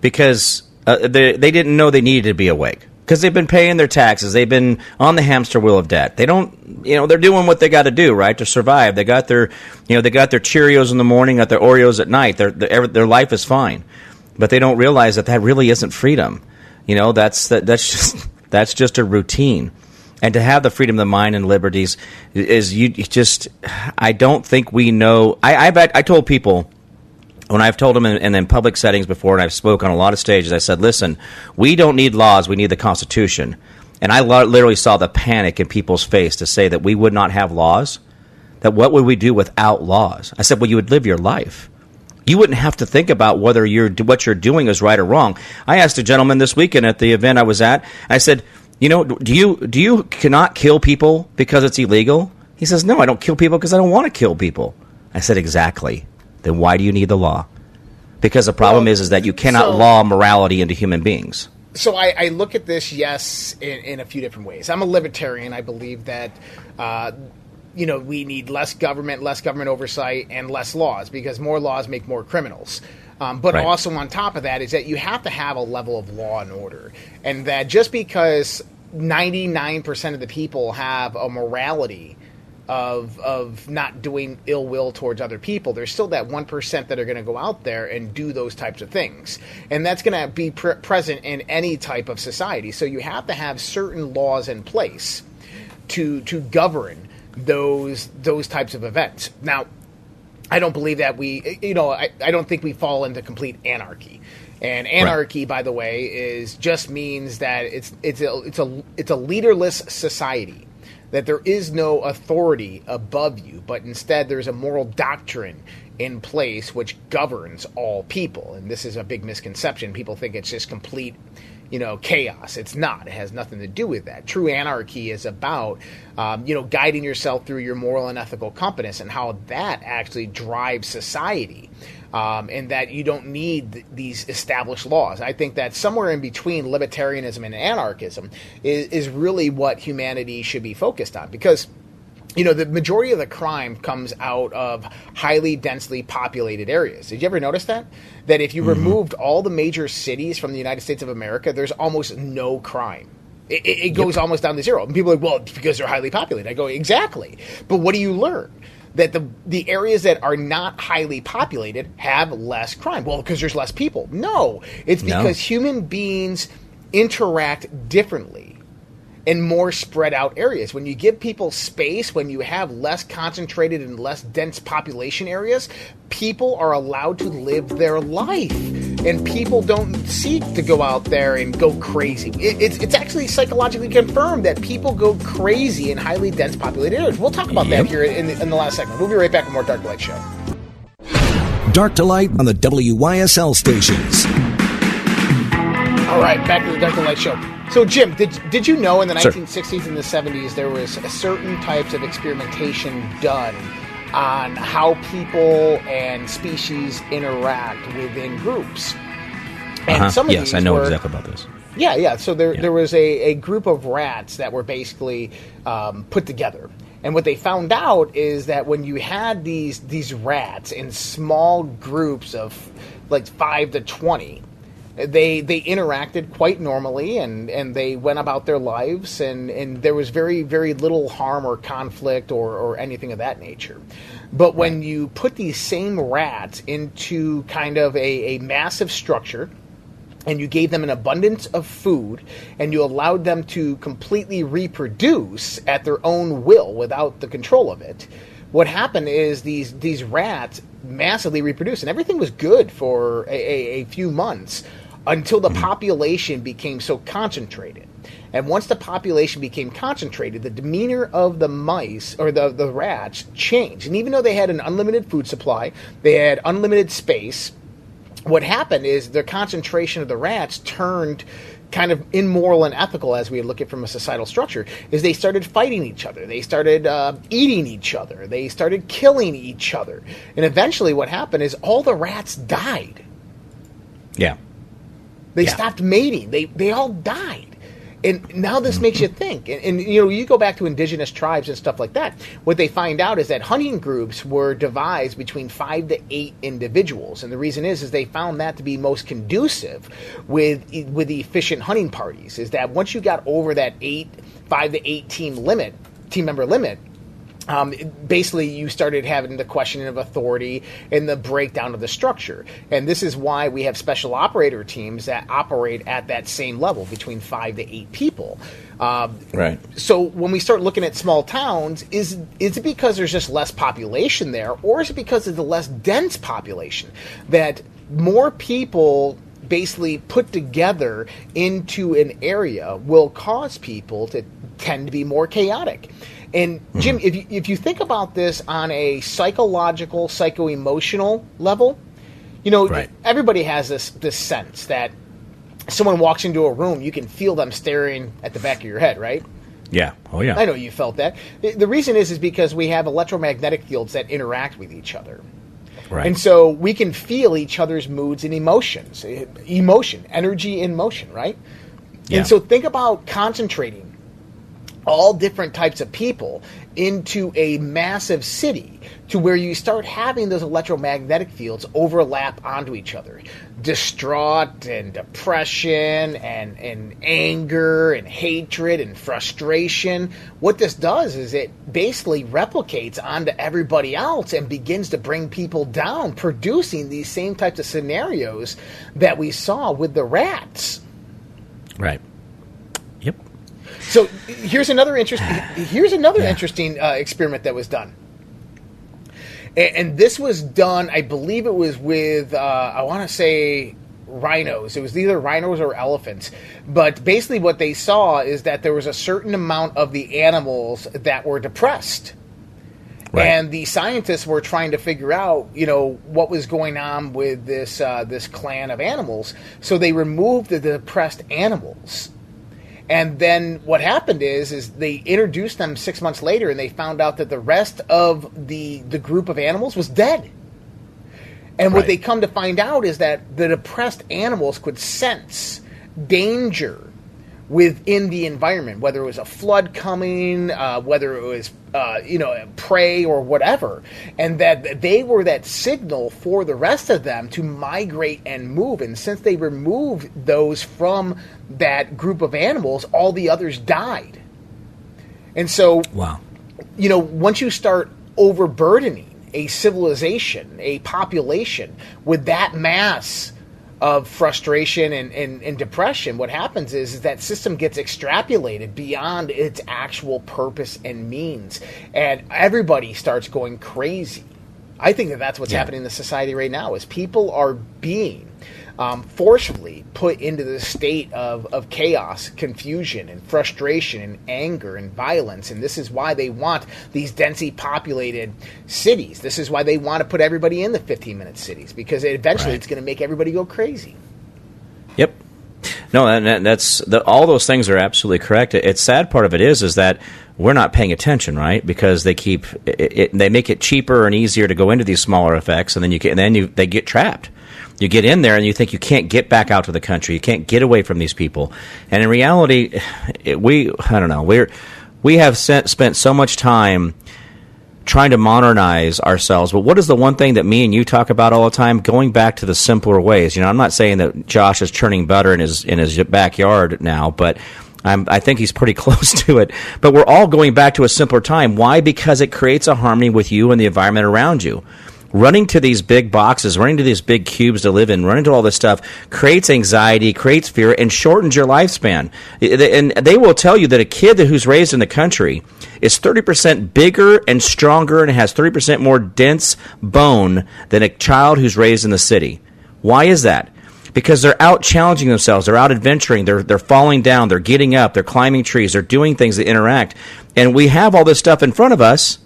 B: because uh, they they didn't know they needed to be awake because they've been paying their taxes, they've been on the hamster wheel of debt. They don't, you know, they're doing what they got to do, right, to survive. They got their, you know, they got their Cheerios in the morning, got their Oreos at night. Their their, their life is fine, but they don't realize that that really isn't freedom. You know, that's that, that's just that's just a routine and to have the freedom of the mind and liberties is you just I don't think we know. I I've, I told people when I've told them in, in, public settings before, and I've spoke on a lot of stages. I said, "Listen, we don't need laws; we need the Constitution." And I literally saw the panic in people's face to say that we would not have laws. That what would we do without laws? I said, "Well, you would live your life." You wouldn't have to think about whether you're what you're doing is right or wrong. I asked a gentleman this weekend at the event I was at. I said, you know, do you do you cannot kill people because it's illegal? He says, no, I don't kill people because I don't want to kill people. I said, exactly. Then why do you need the law? Because the problem
A: Well,
B: is, is that you cannot
A: so-
B: law morality into human beings.
A: so I, I look at this, yes, in, in a few different ways. I'm a libertarian. I believe that, uh, you know, we need less government, less government oversight, and less laws because more laws make more criminals. Um, but
B: Right.
A: also on top of that is that you have to have a level of law and order, and that just because 99% of the people have a morality of of not doing ill will towards other people. There's still that one percent that are going to go out there and do those types of things, and that's going to be pre- present in any type of society. So you have to have certain laws in place to to govern those those types of events. Now, I don't believe that we, you know, I, I don't think we fall into complete anarchy. And anarchy, by the way, is just means that it's it's a it's a it's a leaderless society. That there is no authority above you, but instead there's a moral doctrine in place which governs all people. And this is a big misconception. People think it's just complete you know, chaos. It's not. It has nothing to do with that. True anarchy is about, um, you know, guiding yourself through your moral and ethical compass and how that actually drives society. Um, and that you don't need th- these established laws. I think that somewhere in between libertarianism and anarchism is, is really what humanity should be focused on because you know, the majority of the crime comes out of highly densely populated areas. Did you ever notice that? That if you mm-hmm. removed all the major cities from the United States of America, there's almost no crime. It, it, it goes almost down to zero. And people are like, well, it's because they're highly populated. I go, exactly. But what do you learn? That the the areas that are not highly populated have less crime. Well, because there's less people. No, it's
B: No.
A: because human beings interact differently in more spread out areas. When you give people space, when you have less concentrated and less dense population areas, people are allowed to live their life. And people don't seek to go out there and go crazy. It, it's, it's actually psychologically confirmed that people go crazy in highly dense populated areas. We'll talk about
B: Yep.
A: that here in the, in the last segment. We'll be right back with more Dark Light Show.
C: Dark to light on the WYSL stations.
A: All right, back to the Dark and Light Show. So, Jim, did did you know in the
B: Sir.
A: 1960s and the 70s there was a certain types of experimentation done on how people and species interact within groups? And
B: Uh-huh.
A: some of
B: Yes,
A: these
B: I know
A: were,
B: exactly about this.
A: Yeah, yeah. So there,
B: Yeah.
A: there was a, a group of rats that were basically um, put together. And what they found out is that when you had these these rats in small groups of like five to twenty, they they interacted quite normally and, and they went about their lives and, and there was very very little harm or conflict or, or anything of that nature. But when you put these same rats into kind of a, a massive structure and you gave them an abundance of food and you allowed them to completely reproduce at their own will without the control of it what happened is these these rats massively reproduced and everything was good for a, a, a few months until the population became so concentrated. And once the population became concentrated the demeanor of the mice or the, the rats changed. And even though they had an unlimited food supply they had unlimited space what happened is the concentration of the rats turned kind of immoral and ethical as we look at from a societal structure is they started fighting each other. They started uh, eating each other. They started killing each other. And eventually what happened is all the rats died.
B: Yeah.
A: They
B: Yeah.
A: stopped mating. They they all died. And now this makes you think. And, and you know, you go back to indigenous tribes and stuff like that. What they find out is that hunting groups were devised between five to eight individuals, and the reason is is they found that to be most conducive with with efficient hunting parties. Is that once you got over that eight, five to eight team limit, team member limit, um, basically you started having the questioning of authority and the breakdown of the structure. And this is why we have special operator teams that operate at that same level between five to eight people. Um,
B: Right.
A: so when we start looking at small towns, is is it because there's just less population there, or is it because of the less dense population that more people basically put together into an area will cause people to tend to be more chaotic? And Jim, if you, if you think about this on a psychological, psycho emotional level, you know,
B: Right.
A: everybody has this this sense that someone walks into a room, you can feel them staring at the back of your head, right?
B: Yeah. Oh yeah.
A: I know you felt that. The- The reason is is because we have electromagnetic fields that interact with each other.
B: Right.
A: And so we can feel each other's moods and emotions. Eh, Emotion, energy in motion, right?
B: Yeah.
A: And so think about concentrating all different types of people into a massive city to where you start having those electromagnetic fields overlap onto each other. Distraught and depression and, and anger and hatred and frustration. What this does is it basically replicates onto everybody else and begins to bring people down, producing these same types of scenarios that we saw with the rats.
B: right.
A: So here's another interesting. Here's another
B: Yeah.
A: interesting uh, experiment that was done, and, and this was done. I believe it was with. Uh, I want to say rhinos. It was either rhinos or elephants. But basically, what they saw is that there was a certain amount of the animals that were depressed.
B: Right.
A: And the scientists were trying to figure out, you know, what was going on with this uh, this clan of animals. So they removed the depressed animals. And then what happened is is they introduced them six months later, and they found out that the rest of the the group of animals was dead. And what
B: Right.
A: they come to find out is that the depressed animals could sense danger within the environment, whether it was a flood coming, uh, whether it was uh, you know prey or whatever, and that they were that signal for the rest of them to migrate and move. And since they removed those from that group of animals, all the others died. And so
B: Wow.
A: you know, once you start overburdening a civilization, a population with that mass of frustration and, and, and depression, what happens is, is that system gets extrapolated beyond its actual purpose and means. And everybody starts going crazy. I think that that's what's
B: Yeah.
A: happening in the society right now is people are being um, forcibly put into the state of, of chaos, confusion, and frustration, and anger, and violence. And this is why they want these densely populated cities. This is why they want to put everybody in the 15 minute cities because eventually
B: Right.
A: it's going to make everybody go crazy.
B: Yep. No, and that's the, all those things are absolutely correct. It's sad part of it is is that we're not paying attention, right? Because they keep it, it, they make it cheaper and easier to go into these smaller effects, and then you get, and then you they get trapped. You get in there and you think you can't get back out to the country. You can't get away from these people. And in reality, it, we I don't know we're we have sent, spent so much time trying to modernize ourselves. But what is the one thing that me and you talk about all the time? Going back to the simpler ways. You know, I'm not saying that Josh is churning butter in his in his backyard now, but I'm, i think he's pretty close to it. But we're all going back to a simpler time. Why? Because it creates a harmony with you and the environment around you running to these big boxes, running to these big cubes to live in, running to all this stuff creates anxiety, creates fear, and shortens your lifespan. And they will tell you that a kid who's raised in the country is 30% bigger and stronger and has 30% more dense bone than a child who's raised in the city. Why is that? Because they're out challenging themselves, they're out adventuring, they're, they're falling down, they're getting up, they're climbing trees, they're doing things that interact. And we have all this stuff in front of us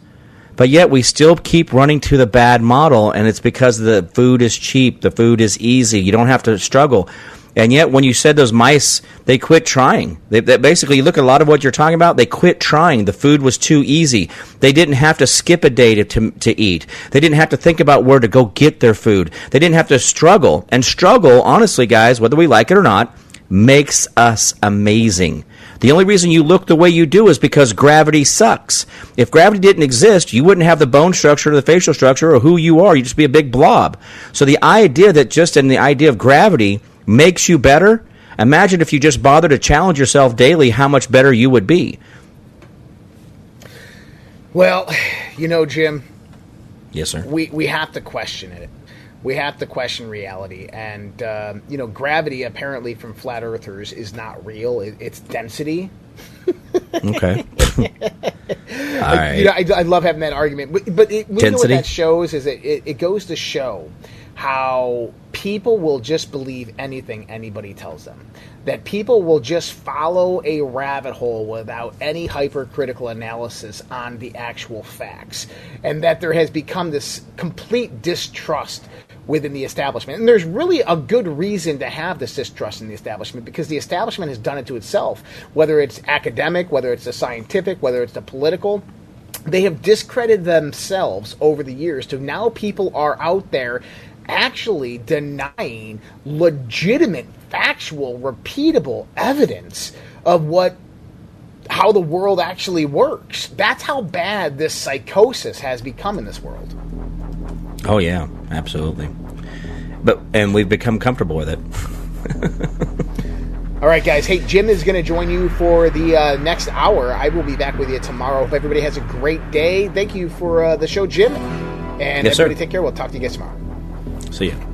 B: but yet we still keep running to the bad model, and it's because the food is cheap, the food is easy, you don't have to struggle. And yet, when you said those mice, they quit trying. They, basically, look at a lot of what you're talking about. They quit trying. The food was too easy. They didn't have to skip a day to, to, to eat. They didn't have to think about where to go get their food. They didn't have to struggle. And struggle, honestly, guys, whether we like it or not, makes us amazing. The only reason you look the way you do is because gravity sucks. If gravity didn't exist, you wouldn't have the bone structure or the facial structure or who you are. You'd just be a big blob. So the idea that just in the idea of gravity makes you better, imagine if you just bother to challenge yourself daily, how much better you would be.
A: Well, you know, Jim.
B: Yes, sir.
A: We we have to question it we have to question reality. And, um, you know, gravity apparently from flat earthers is not real, it, it's density.
B: okay.
A: All right. You know, I, I, love having that argument. But, but it, you know what that shows is it, it, it goes to show how people will just believe anything anybody tells them. That people will just follow a rabbit hole without any hypercritical analysis on the actual facts. And that there has become this complete distrust within the establishment. And there's really a good reason to have this distrust in the establishment because the establishment has done it to itself, whether it's academic, whether it's the scientific, whether it's the political. They have discredited themselves over the years to now people are out there actually denying legitimate, factual, repeatable evidence of what how the world actually works. That's how bad this psychosis has become in this world.
B: Oh yeah, absolutely. But and we've become comfortable with it.
A: All right, guys. Hey, Jim is going to join you for the uh, next hour. I will be back with you tomorrow. Hope everybody has a great day. Thank you for uh, the show, Jim. And yes, everybody, sir. take care. We'll talk to you guys tomorrow.
B: See you.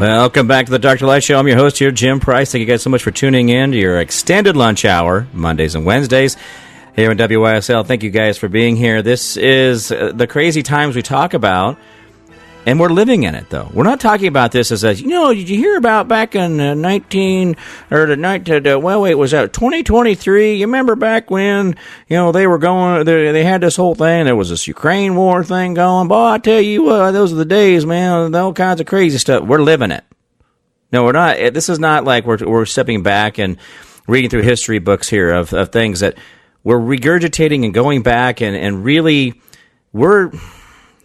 B: Welcome back to the Dark to Light Show. I'm your host here, Jim Price. Thank you guys so much for tuning in to your extended lunch hour, Mondays and Wednesdays here in WYSL. Thank you guys for being here. This is uh, the crazy times we talk about and we're living in it, though. We're not talking about this as a, you know, did you hear about back in uh, 19, or the night, uh, well, wait, was that 2023? You remember back when, you know, they were going, they, they had this whole thing, there was this Ukraine war thing going. Boy, I tell you what, those are the days, man, all kinds of crazy stuff. We're living it. No, we're not. This is not like we're, we're stepping back and reading through history books here of, of things that we're regurgitating and going back and, and really, we're,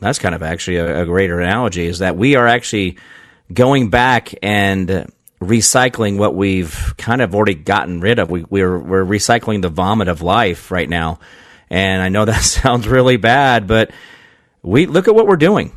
B: that's kind of actually a, a greater analogy is that we are actually going back and recycling what we've kind of already gotten rid of. We, we're we're recycling the vomit of life right now, and I know that sounds really bad, but we look at what we're doing.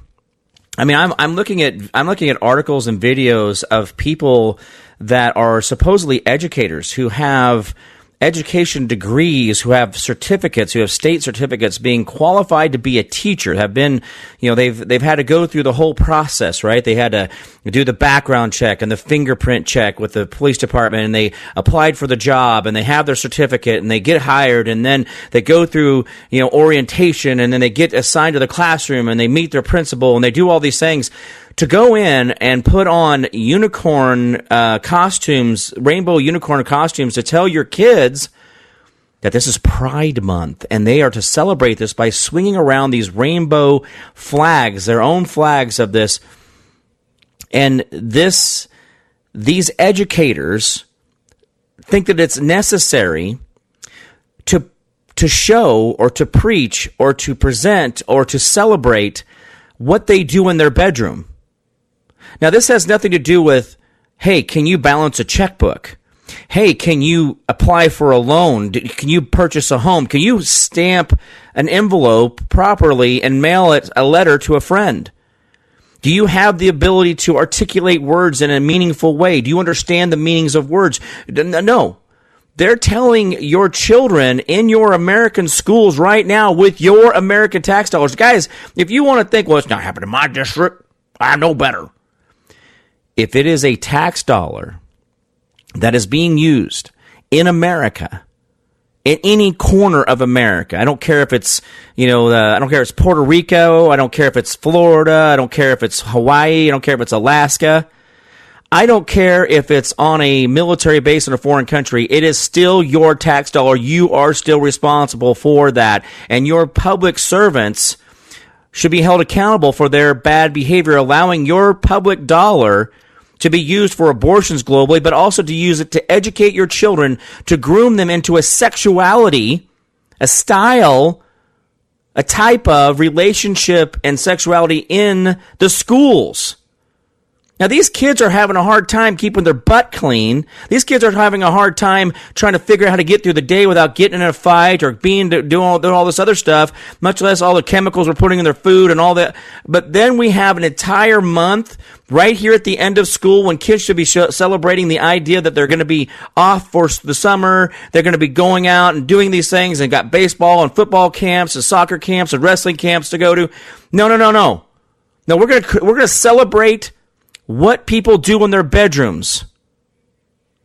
B: I mean, I'm I'm looking at I'm looking at articles and videos of people that are supposedly educators who have education degrees, who have certificates, who have state certificates, being qualified to be a teacher, have been, you know, they've they've had to go through the whole process, right? They had to do the background check and the fingerprint check with the police department, and they applied for the job, and they have their certificate, and they get hired, and then they go through, you know, orientation, and then they get assigned to the classroom, and they meet their principal, and they do all these things to go in and put on unicorn uh, costumes, rainbow unicorn costumes, to tell your kids that this is Pride Month and they are to celebrate this by swinging around these rainbow flags, their own flags of this. And this, these educators think that it's necessary to to show or to preach or to present or to celebrate what they do in their bedroom. Now, this has nothing to do with, hey, can you balance a checkbook? Hey, can you apply for a loan? Can you purchase a home? Can you stamp an envelope properly and mail it a letter to a friend? Do you have the ability to articulate words in a meaningful way? Do you understand the meanings of words? No. They're telling your children in your American schools right now with your American tax dollars. Guys, if you want to think, well, it's not happening in my district, I know better if it is a tax dollar that is being used in America, in any corner of America, I don't care if it's, you know, uh, I don't care if it's Puerto Rico, I don't care if it's Florida, I don't care if it's Hawaii, I don't care if it's Alaska. I don't care if it's on a military base in a foreign country. It is still your tax dollar. You are still responsible for that. And your public servants should be held accountable for their bad behavior, allowing your public dollar to be used for abortions globally, but also to use it to educate your children, to groom them into a sexuality, a style, a type of relationship and sexuality in the schools. Now, these kids are having a hard time keeping their butt clean. These kids are having a hard time trying to figure out how to get through the day without getting in a fight or being doing all, doing all this other stuff, much less all the chemicals we're putting in their food and all that. But then we have an entire month right here at the end of school when kids should be sh- celebrating the idea that they're going to be off for the summer. They're going to be going out and doing these things and got baseball and football camps and soccer camps and wrestling camps to go to. No, no, no, no. No, we're going to, we're going to celebrate what people do in their bedrooms.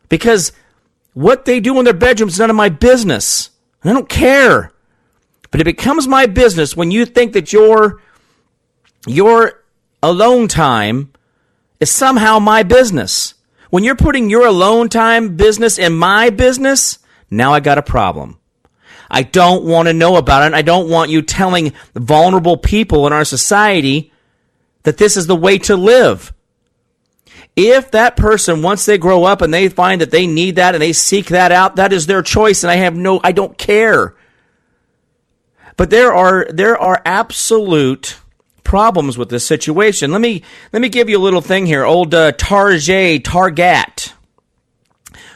B: Because what they do in their bedrooms is none of my business. I don't care. But it becomes my business when you think that your your alone time is somehow my business. When you're putting your alone time business in my business, now I got a problem. I don't want to know about it. I don't want you telling vulnerable people in our society that this is the way to live. If that person, once they grow up and they find that they need that and they seek that out, that is their choice, and I have no, I don't care. But there are there are absolute problems with this situation. Let me let me give you a little thing here. Old uh, Tarjay Target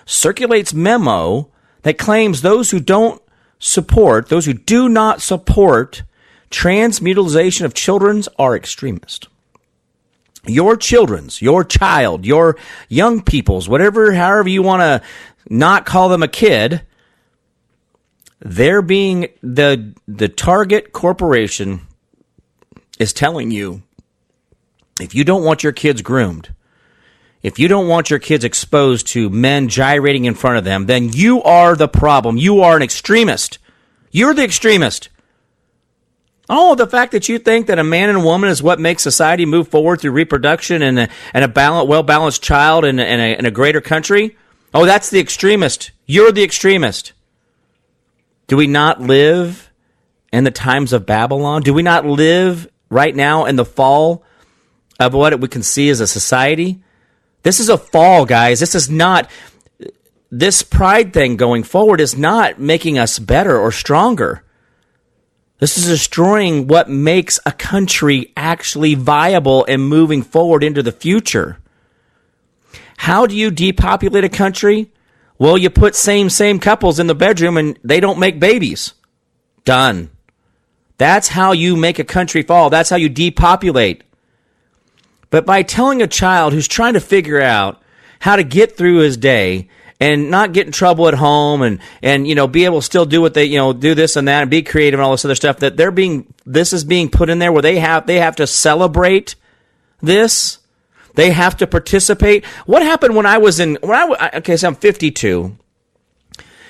B: circulates memo that claims those who don't support, those who do not support transmutilization of children are extremists your children's, your child, your young people's, whatever, however you want to not call them a kid, they're being the the target corporation is telling you if you don't want your kids groomed, if you don't want your kids exposed to men gyrating in front of them, then you are the problem. You are an extremist. You're the extremist. Oh, the fact that you think that a man and a woman is what makes society move forward through reproduction and a, and a well balanced child in a, in, a, in a greater country? Oh, that's the extremist. You're the extremist. Do we not live in the times of Babylon? Do we not live right now in the fall of what we can see as a society? This is a fall, guys. This is not, this pride thing going forward is not making us better or stronger. This is destroying what makes a country actually viable and moving forward into the future. How do you depopulate a country? Well, you put same same couples in the bedroom and they don't make babies. Done. That's how you make a country fall. That's how you depopulate. But by telling a child who's trying to figure out how to get through his day and not get in trouble at home and, and, you know, be able to still do what they, you know, do this and that and be creative and all this other stuff that they're being, this is being put in there where they have, they have to celebrate this. They have to participate. What happened when I was in, when I, okay, so I'm 52.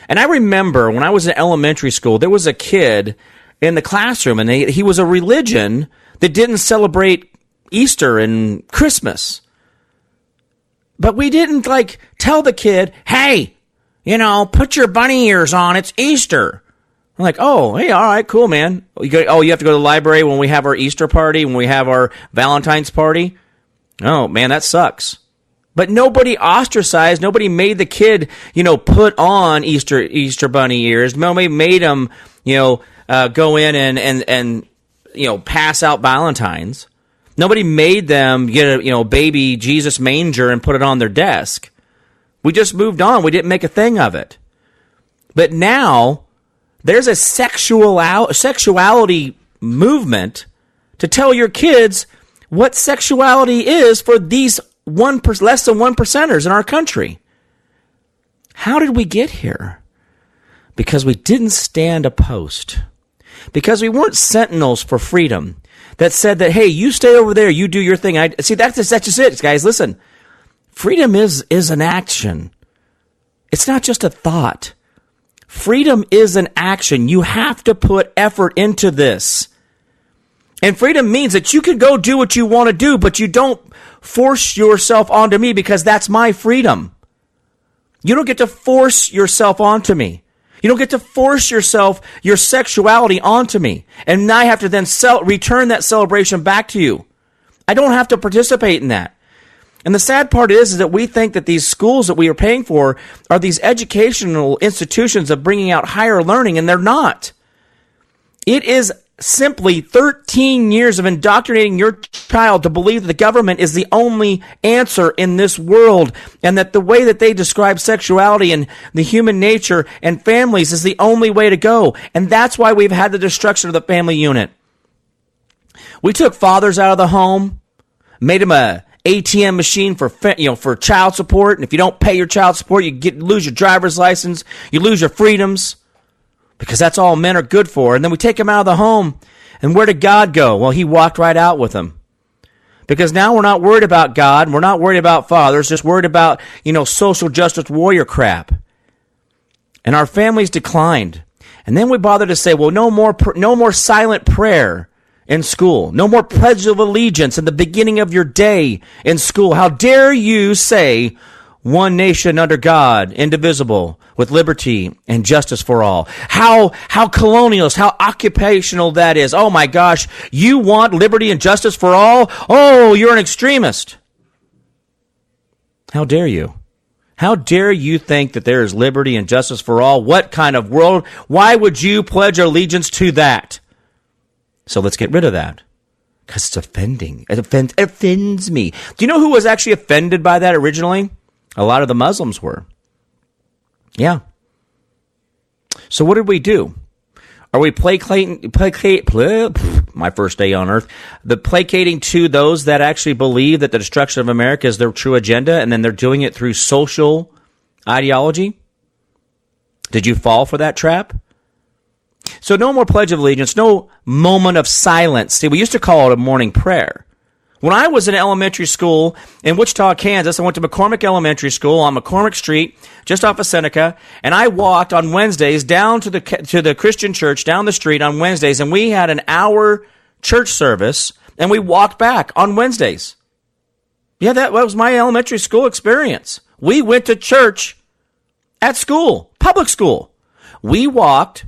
B: And I remember when I was in elementary school, there was a kid in the classroom and they, he was a religion that didn't celebrate Easter and Christmas. But we didn't like tell the kid, hey, you know, put your bunny ears on. It's Easter. I'm like, oh, hey, all right, cool, man. You go, oh, you have to go to the library when we have our Easter party, when we have our Valentine's party. Oh, man, that sucks. But nobody ostracized. Nobody made the kid, you know, put on Easter Easter bunny ears. Nobody made him, you know, uh, go in and and and you know pass out Valentines. Nobody made them get a you know baby Jesus manger and put it on their desk. We just moved on. We didn't make a thing of it. But now there's a sexual sexuality movement to tell your kids what sexuality is for these one per, less than one percenters in our country. How did we get here? Because we didn't stand a post. Because we weren't sentinels for freedom that said that, hey, you stay over there, you do your thing. I see that's just, that's just it, guys. Listen, freedom is is an action. It's not just a thought. Freedom is an action. You have to put effort into this. And freedom means that you can go do what you want to do, but you don't force yourself onto me because that's my freedom. You don't get to force yourself onto me. You don't get to force yourself, your sexuality onto me. And I have to then sell, return that celebration back to you. I don't have to participate in that. And the sad part is, is that we think that these schools that we are paying for are these educational institutions of bringing out higher learning, and they're not. It is simply 13 years of indoctrinating your child to believe that the government is the only answer in this world and that the way that they describe sexuality and the human nature and families is the only way to go. And that's why we've had the destruction of the family unit. We took fathers out of the home, made them a ATM machine for you know for child support, and if you don't pay your child support, you get lose your driver's license, you lose your freedoms because that's all men are good for. And then we take him out of the home. And where did God go? Well, he walked right out with them. Because now we're not worried about God. We're not worried about fathers, just worried about, you know, social justice warrior crap. And our families declined. And then we bothered to say, well, no more, no more silent prayer in school. No more pledge of allegiance in the beginning of your day in school. How dare you say one nation under God, indivisible, with liberty and justice for all. How, how colonialist, how occupational that is. Oh my gosh, you want liberty and justice for all? Oh, you're an extremist. How dare you? How dare you think that there is liberty and justice for all? What kind of world? Why would you pledge allegiance to that? So let's get rid of that. Because it's offending. It, offend, it offends me. Do you know who was actually offended by that originally? A lot of the Muslims were. Yeah. So what did we do? Are we placating, placate, my first day on earth, the placating to those that actually believe that the destruction of America is their true agenda and then they're doing it through social ideology? Did you fall for that trap? So no more Pledge of Allegiance, no moment of silence. See, we used to call it a morning prayer. When I was in elementary school in Wichita, Kansas, I went to McCormick Elementary School on McCormick Street, just off of Seneca, and I walked on Wednesdays down to the to the Christian church down the street on Wednesdays, and we had an hour church service, and we walked back on Wednesdays. Yeah, that was my elementary school experience. We went to church at school, public school. We walked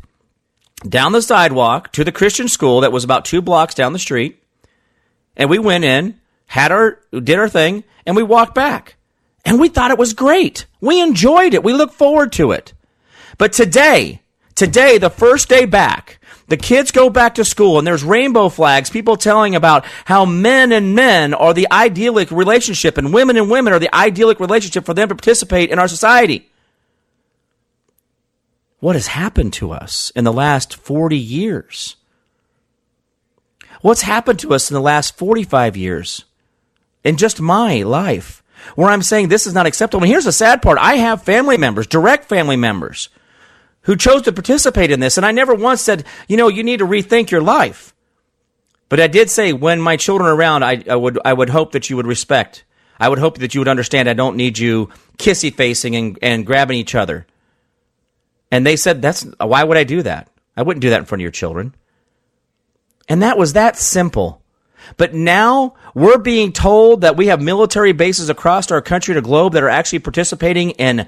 B: down the sidewalk to the Christian school that was about two blocks down the street and we went in, had our, did our thing, and we walked back. And we thought it was great. We enjoyed it. We look forward to it. But today, today, the first day back, The kids go back to school and there's rainbow flags, people telling about how men and men are the idyllic relationship and women and women are the idyllic relationship for them to participate in our society. What has happened to us in the last 40 years? What's happened to us in the last 45 years? In just my life, where I'm saying this is not acceptable. And here's the sad part I have family members, direct family members, who chose to participate in this. And I never once said, you know, you need to rethink your life. But I did say, when my children are around, I, I would, I would hope that you would respect. I would hope that you would understand I don't need you kissy facing and, and grabbing each other. And they said, that's, why would I do that? I wouldn't do that in front of your children. And that was that simple. But now we're being told that we have military bases across our country and globe that are actually participating in,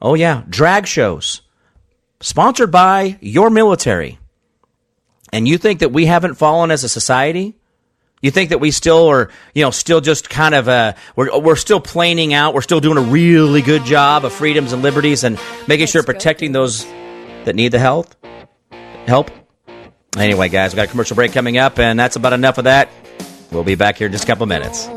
B: oh yeah, drag shows sponsored by your military. And you think that we haven't fallen as a society? You think that we still are, you know, still just kind of, uh, we're, we're still planing out. We're still doing a really good job of freedoms and liberties and making sure protecting those that need the health, help. Anyway, guys, we got a commercial break coming up, and that's about enough of that. We'll be back here in just a couple minutes.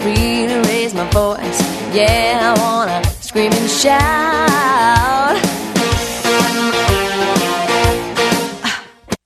D: Really raise my voice. Yeah, I wanna scream and shout.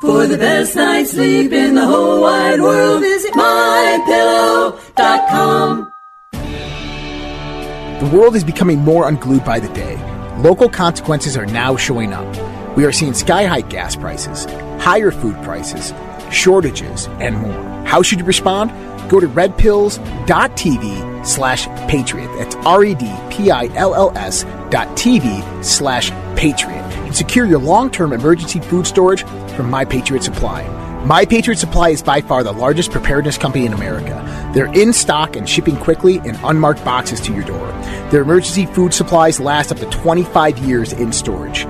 E: For the best night's sleep in the whole wide world, visit mypillow.com.
A: The world is becoming more unglued by the day. Local consequences are now showing up. We are seeing sky high gas prices, higher food prices, shortages, and more. How should you respond? Go to redpills.tv slash patriot. That's R-E-D-P-I-L-L-S dot TV slash patriot. And secure your long-term emergency food storage from My Patriot Supply. My Patriot Supply is by far the largest preparedness company in America. They're in stock and shipping quickly in unmarked boxes to your door. Their emergency food supplies last up to 25 years in storage.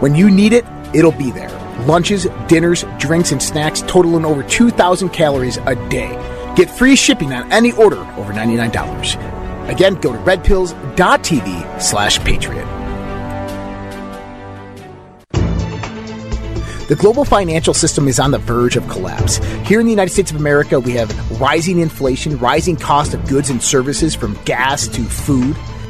A: When you need it, it'll be there. Lunches, dinners, drinks, and snacks totaling over 2,000 calories a day. Get free shipping on any order over $99. Again, go to redpills.tv slash patriot. The global financial system is on the verge of collapse. Here in the United States of America, we have rising inflation, rising cost of goods and services from gas to food.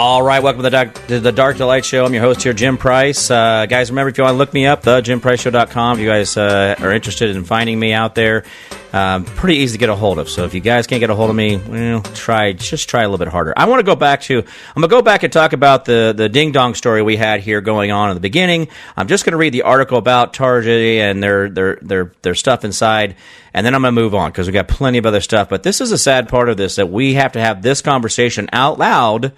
B: All right, welcome to the, Dark, to the Dark to Light Show. I'm your host here, Jim Price. Uh, guys, remember if you want to look me up, the JimPriceShow.com. If you guys uh, are interested in finding me out there, um, pretty easy to get a hold of. So if you guys can't get a hold of me, well, try just try a little bit harder. I want to go back to I'm gonna go back and talk about the the ding dong story we had here going on in the beginning. I'm just gonna read the article about Target and their their their their stuff inside, and then I'm gonna move on because we got plenty of other stuff. But this is a sad part of this that we have to have this conversation out loud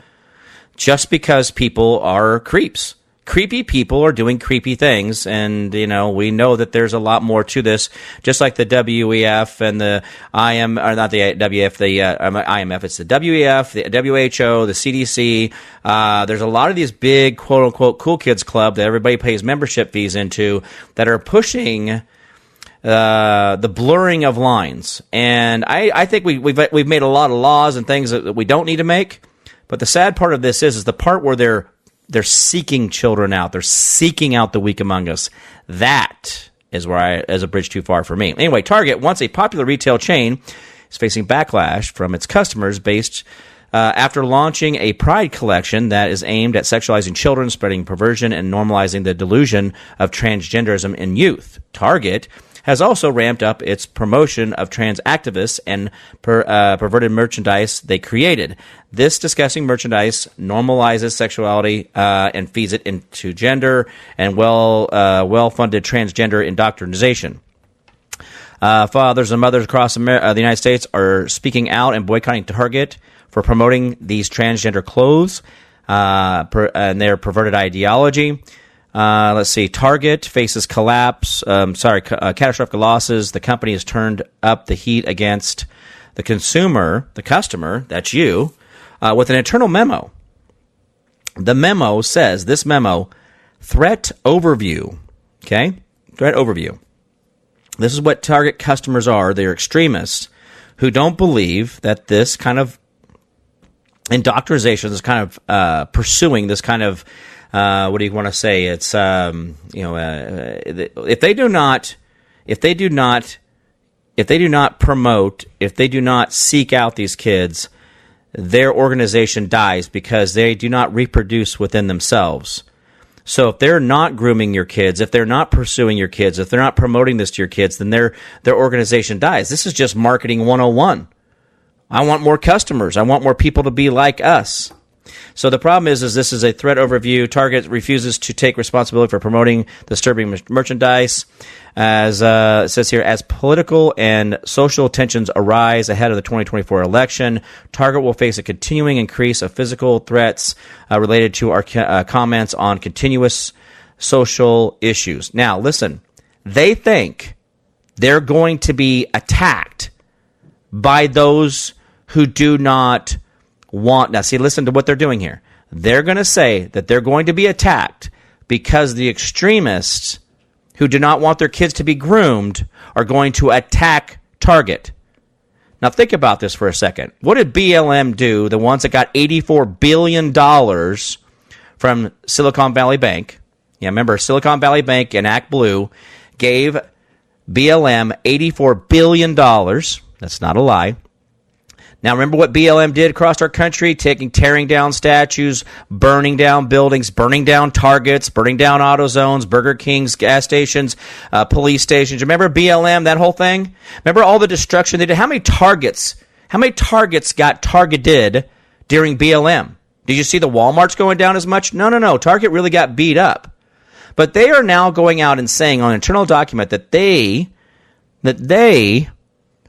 B: just because people are creeps. Creepy people are doing creepy things, and you know we know that there's a lot more to this. Just like the WEF and the IM, or not the WEF, the uh, IMF. It's the WEF, the WHO, the CDC. Uh, there's a lot of these big quote unquote cool kids club that everybody pays membership fees into that are pushing uh, the blurring of lines. And I, I think we, we've we've made a lot of laws and things that we don't need to make. But the sad part of this is is the part where they're they're seeking children out. They're seeking out the weak among us. That is where I is a bridge too far for me. Anyway, Target, once a popular retail chain, is facing backlash from its customers based uh, after launching a Pride collection that is aimed at sexualizing children, spreading perversion, and normalizing the delusion of transgenderism in youth. Target has also ramped up its promotion of trans activists and per, uh, perverted merchandise they created. This disgusting merchandise normalizes sexuality uh, and feeds it into gender and well uh, well funded transgender indoctrination. Uh, fathers and mothers across Amer- uh, the United States are speaking out and boycotting Target for promoting these transgender clothes uh, per, and their perverted ideology. Uh, let's see. Target faces collapse. Um, sorry, uh, catastrophic losses. The company has turned up the heat against the consumer, the customer. That's you, uh, with an internal memo. The memo says this memo threat overview. Okay, threat overview. This is what target customers are. They're extremists who don't believe that this kind of indoctrination, this kind of uh, pursuing this kind of uh, what do you want to say? It's um, you know uh, if they do not if they do not if they do not promote if they do not seek out these kids, their organization dies because they do not reproduce within themselves. So if they're not grooming your kids, if they're not pursuing your kids, if they're not promoting this to your kids, then their their organization dies. This is just marketing 101. I want more customers. I want more people to be like us. So the problem is, is this is a threat overview. Target refuses to take responsibility for promoting disturbing merchandise. As uh, it says here, as political and social tensions arise ahead of the 2024 election, Target will face a continuing increase of physical threats uh, related to our uh, comments on continuous social issues. Now, listen, they think they're going to be attacked by those who do not want. Now, see, listen to what they're doing here. They're going to say that they're going to be attacked because the extremists who do not want their kids to be groomed are going to attack Target. Now, think about this for a second. What did BLM do, the ones that got $84 billion from Silicon Valley Bank? Yeah, remember, Silicon Valley Bank and ActBlue gave BLM $84 billion. That's not a lie. Now, remember what BLM did across our country? Taking, tearing down statues, burning down buildings, burning down targets, burning down AutoZones, Burger Kings, gas stations, uh, police stations. Remember BLM, that whole thing? Remember all the destruction they did? How many targets, how many targets got targeted during BLM? Did you see the Walmarts going down as much? No, no, no. Target really got beat up. But they are now going out and saying on an internal document that they, that they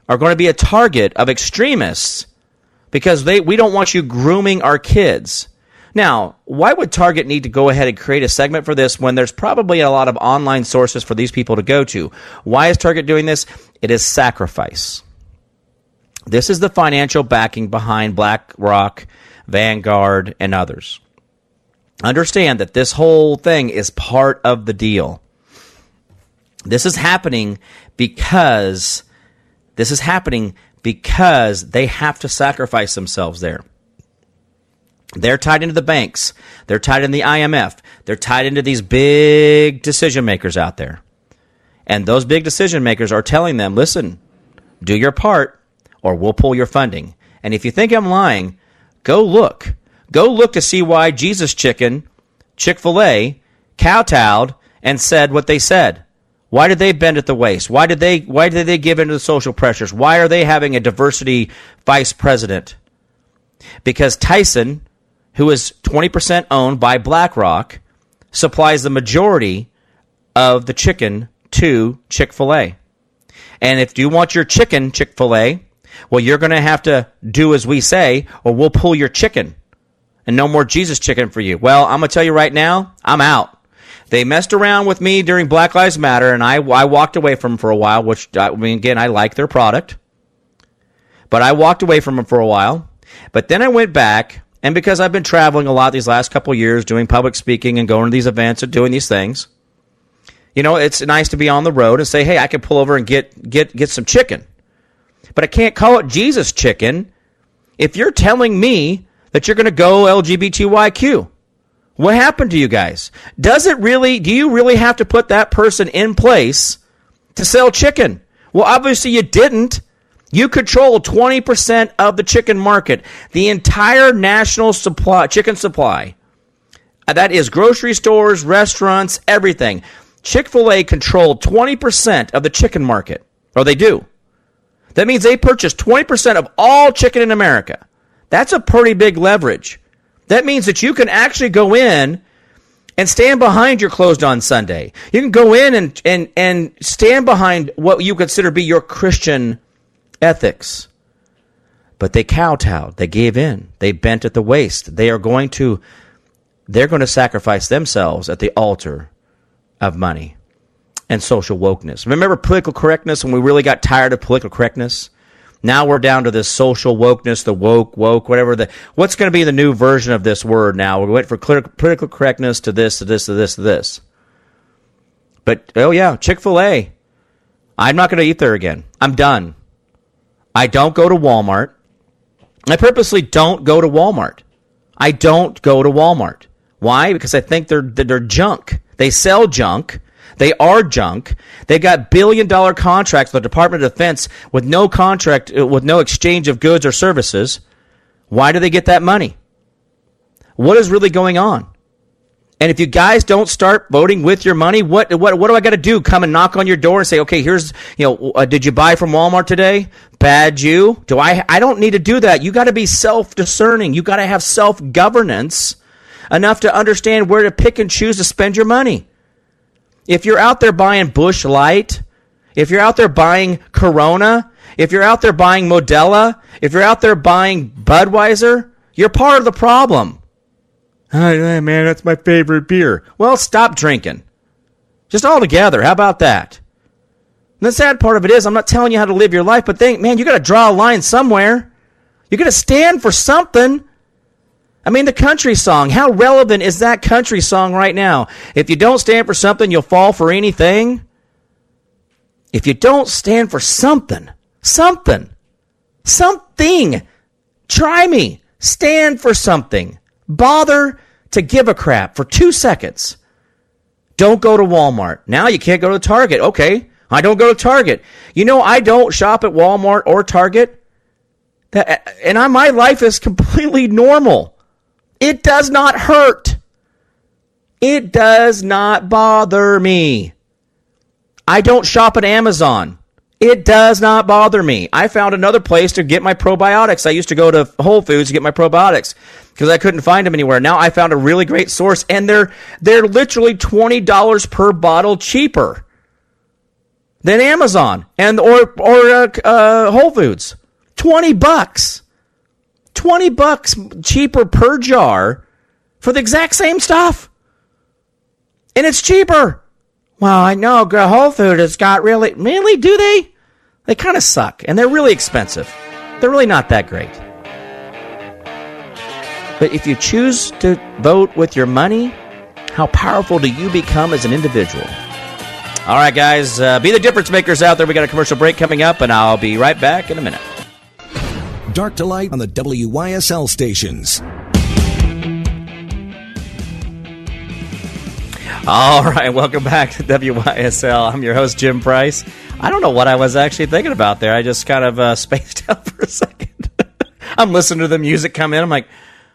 B: are going to be a target of extremists because they we don't want you grooming our kids. Now, why would Target need to go ahead and create a segment for this when there's probably a lot of online sources for these people to go to? Why is Target doing this? It is sacrifice. This is the financial backing behind BlackRock, Vanguard, and others. Understand that this whole thing is part of the deal. This is happening because this is happening because they have to sacrifice themselves there. They're tied into the banks. They're tied in the IMF. They're tied into these big decision makers out there. And those big decision makers are telling them, listen, do your part or we'll pull your funding. And if you think I'm lying, go look. Go look to see why Jesus Chicken, Chick fil A, kowtowed and said what they said. Why did they bend at the waist? Why did they why did they give in to the social pressures? Why are they having a diversity vice president? Because Tyson, who is 20% owned by BlackRock, supplies the majority of the chicken to Chick-fil-A. And if you want your chicken, Chick-fil-A, well you're going to have to do as we say or we'll pull your chicken. And no more Jesus chicken for you. Well, I'm going to tell you right now, I'm out. They messed around with me during Black Lives Matter, and I, I walked away from them for a while, which, I mean, again, I like their product. But I walked away from them for a while. But then I went back, and because I've been traveling a lot these last couple years, doing public speaking and going to these events and doing these things, You know, it's nice to be on the road and say, "Hey, I can pull over and get get get some chicken." But I can't call it Jesus chicken if you're telling me that you're going to go LGBTYQ. What happened to you guys? Does it really do you really have to put that person in place to sell chicken? Well, obviously you didn't. You control 20% of the chicken market, the entire national supply chicken supply. Uh, That is grocery stores, restaurants, everything. Chick fil A controlled 20% of the chicken market, or they do. That means they purchase 20% of all chicken in America. That's a pretty big leverage. That means that you can actually go in and stand behind your closed on Sunday. You can go in and, and, and stand behind what you consider be your Christian ethics. But they kowtowed. They gave in. They bent at the waist. They are going to they're going to sacrifice themselves at the altar of money and social wokeness. Remember political correctness when we really got tired of political correctness? Now we're down to this social wokeness, the woke, woke, whatever the what's going to be the new version of this word now? We went for clear- political correctness to this, to this, to this, to this. But oh yeah, Chick-fil-A. I'm not going to eat there again. I'm done. I don't go to Walmart. I purposely don't go to Walmart. I don't go to Walmart. Why? Because I think they're they're junk. They sell junk. They are junk. They got billion dollar contracts with the Department of Defense with no contract uh, with no exchange of goods or services. Why do they get that money? What is really going on? And if you guys don't start voting with your money, what what what do I got to do? Come and knock on your door and say, okay, here's you know, uh, did you buy from Walmart today? Bad you? Do I? I don't need to do that. You got to be self discerning. You got to have self governance enough to understand where to pick and choose to spend your money. If you're out there buying Busch Light, if you're out there buying Corona, if you're out there buying Modelo, if you're out there buying Budweiser, you're part of the problem. Hey, man, that's my favorite beer. Well, stop drinking. Just altogether. How about that? And the sad part of it is, I'm not telling you how to live your life, but think, man, you got to draw a line somewhere. You got to stand for something. I mean, the country song. How relevant is that country song right now? If you don't stand for something, you'll fall for anything. If you don't stand for something, something, something, try me. Stand for something. Bother to give a crap for two seconds. Don't go to Walmart. Now you can't go to Target. Okay, I don't go to Target. You know, I don't shop at Walmart or Target. That, and I, my life is completely normal. It does not hurt. It does not bother me. I don't shop at Amazon. It does not bother me. I found another place to get my probiotics. I used to go to Whole Foods to get my probiotics because I couldn't find them anywhere. Now I found a really great source and they're they're literally $20 per bottle cheaper than Amazon and or or uh, uh, Whole Foods. 20 bucks. 20 bucks cheaper per jar for the exact same stuff. And it's cheaper. Well, I know Whole Food has got really, really, do they? They kind of suck, and they're really expensive. They're really not that great. But if you choose to vote with your money, how powerful do you become as an individual? All right, guys, uh, be the difference makers out there. We got a commercial break coming up, and I'll be right back in a minute.
C: Dark to light on the WYSL stations.
B: All right, welcome back to WYSL. I'm your host, Jim Price. I don't know what I was actually thinking about there. I just kind of uh, spaced out for a second. I'm listening to the music come in. I'm like,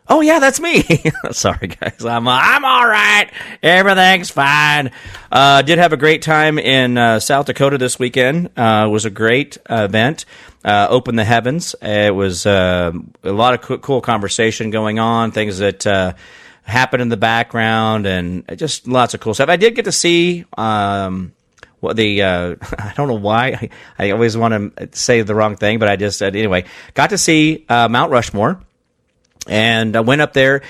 B: oh yeah, that's me. Sorry, guys. I'm I'm all right. Everything's fine. Uh, did have a great time in uh, South Dakota this weekend. Uh, was a great event. Uh, Open the heavens. It was uh, a lot of co- cool conversation going on. Things that. Uh, happen in the background and just lots of cool stuff. I did get to see um, what the uh, I don't know why I, I always want to say the wrong thing, but I just said anyway. Got to see uh, Mount Rushmore, and I went up there,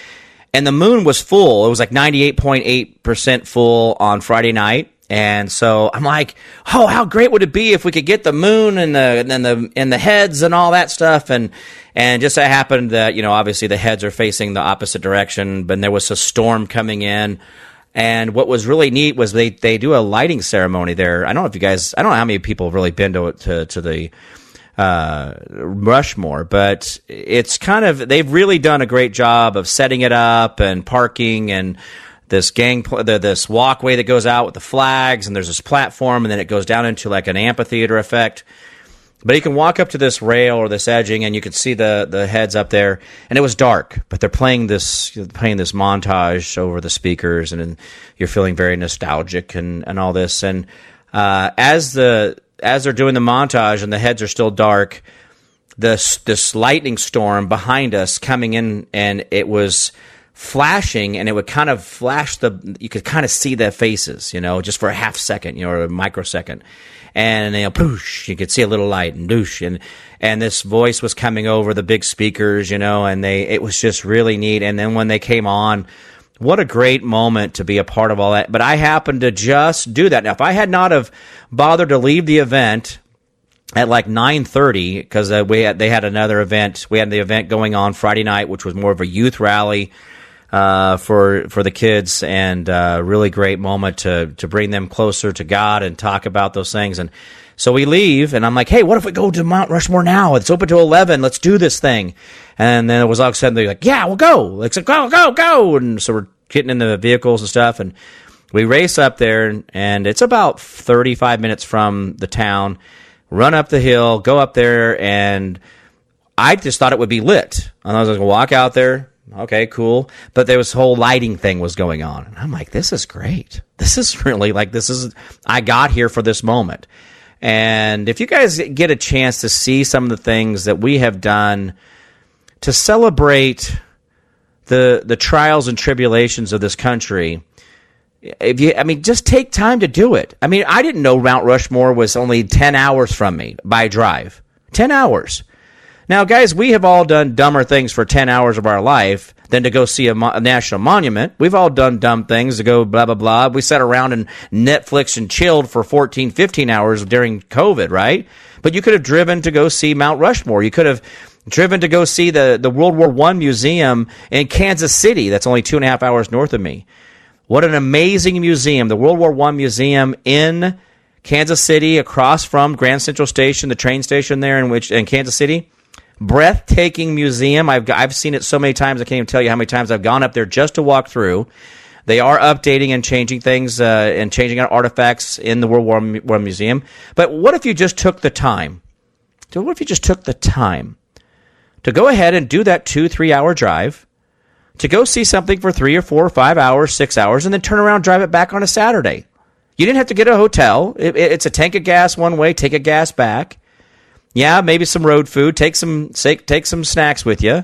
B: and the moon was full. It was like ninety eight point eight percent full on Friday night. And so I'm like, oh, how great would it be if we could get the moon and the and the and the heads and all that stuff and and just so happened that you know obviously the heads are facing the opposite direction, but there was a storm coming in, And what was really neat was they, they do a lighting ceremony there. I don't know if you guys, I don't know how many people have really been to, to, to the, uh, Rushmore, but it's kind of, they've really done a great job of setting it up and parking and this gang, this walkway that goes out with the flags and there's this platform and then it goes down into like an amphitheater effect. But you can walk up to this rail or this edging, and you can see the, the heads up there. And it was dark, but they're playing this playing this montage over the speakers, and, and you're feeling very nostalgic and, and all this. And uh, as the as they're doing the montage, and the heads are still dark, this this lightning storm behind us coming in, and it was flashing and it would kind of flash the you could kind of see their faces you know just for a half second you know or a microsecond and you know, poosh, you could see a little light and douche, and and this voice was coming over the big speakers, you know, and they it was just really neat. And then when they came on, what a great moment to be a part of all that. But I happened to just do that. Now, if I had not have bothered to leave the event at like 9:30 because uh, we had, they had another event. We had the event going on Friday night, which was more of a youth rally uh, for for the kids, and uh, really great moment to to bring them closer to God and talk about those things. And so we leave, and I'm like, "Hey, what if we go to Mount Rushmore now? It's open to 11. Let's do this thing." And then it was all of a sudden they're like, "Yeah, we'll go. Like, go, go, go!" And so we're getting in the vehicles and stuff, and we race up there, and it's about 35 minutes from the town. Run up the hill, go up there, and I just thought it would be lit. And I was to walk out there, okay, cool. But there was whole lighting thing was going on. And I'm like, this is great. This is really like, this is, I got here for this moment. And if you guys get a chance to see some of the things that we have done to celebrate the, the trials and tribulations of this country, if you, I mean, just take time to do it. I mean, I didn't know Mount Rushmore was only 10 hours from me by drive. 10 hours. Now, guys, we have all done dumber things for 10 hours of our life than to go see a, mo- a, national monument. We've all done dumb things to go blah, blah, blah. We sat around and Netflix and chilled for 14, 15 hours during COVID, right? But you could have driven to go see Mount Rushmore. You could have driven to go see the, the World War I museum in Kansas City. That's only two and a half hours north of me. What an amazing museum. The World War I museum in Kansas City across from Grand Central Station, the train station there in which in Kansas City breathtaking museum. I've I've seen it so many times I can't even tell you how many times I've gone up there just to walk through. They are updating and changing things uh, and changing out artifacts in the World War, War Museum. But what if you just took the time? What if you just took the time to go ahead and do that two three hour drive? To go see something for three or four or five hours, six hours, and then turn around, drive it back on a Saturday. You didn't have to get a hotel. It, it's a tank of gas one way, take a gas back yeah, maybe some road food. Take some take, take some snacks with you.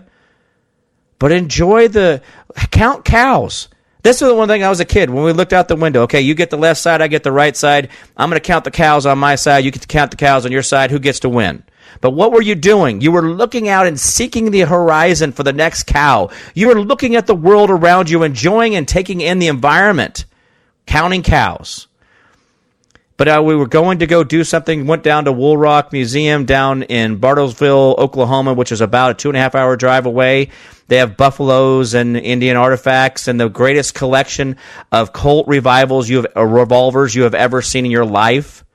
B: But enjoy the count cows. This is the one thing I was a kid when we looked out the window. Okay, you get the left side, I get the right side. I'm going to count the cows on my side. You get to count the cows on your side. Who gets to win? But what were you doing? You were looking out and seeking the horizon for the next cow. You were looking at the world around you, enjoying and taking in the environment, counting cows. But uh, we were going to go do something. Went down to Woolaroc Museum down in Bartlesville, Oklahoma, which is about a two and a half hour drive away. They have buffaloes and Indian artifacts and the greatest collection of Colt revivals you have uh, revolvers you have ever seen in your life.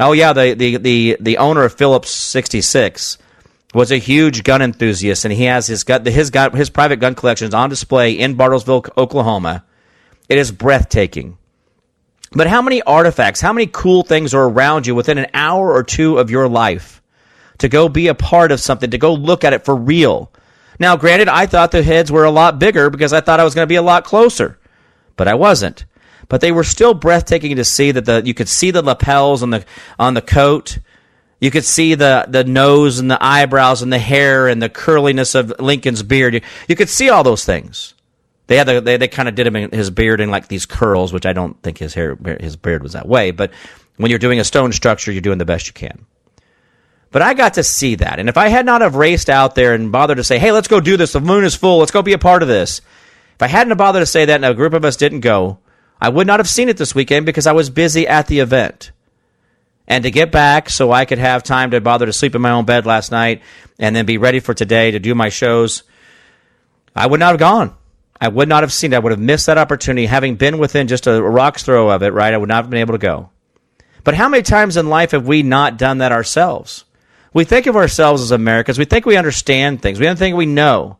B: Oh yeah, the the the, the owner of Phillips 66 was a huge gun enthusiast, and he has his gun his gun his private gun collections on display in Bartlesville, Oklahoma. It is breathtaking. But how many artifacts, how many cool things are around you within an hour or two of your life to go be a part of something, to go look at it for real? Now, granted, I thought the heads were a lot bigger because I thought I was going to be a lot closer, but I wasn't. But they were still breathtaking to see that the you could see the lapels on the on the coat. You could see the, the nose and the eyebrows and the hair and the curliness of Lincoln's beard. You, you could see all those things. They had the, they they kind of did him in his beard in like these curls, which I don't think his hair his beard was that way. But when you're doing a stone structure, you're doing the best you can. But I got to see that, and if I had not have raced out there and bothered to say, "Hey, let's go do this. The moon is full. Let's go be a part of this," if I hadn't have bothered to say that, and a group of us didn't go, I would not have seen it this weekend because I was busy at the event. And to get back so I could have time to bother to sleep in my own bed last night and then be ready for today to do my shows, I would not have gone. I would not have seen it. I would have missed that opportunity. Having been within just a rock's throw of it, right? I would not have been able to go. But how many times in life have we not done that ourselves? We think of ourselves as Americans. We think we understand things. We don't think we know.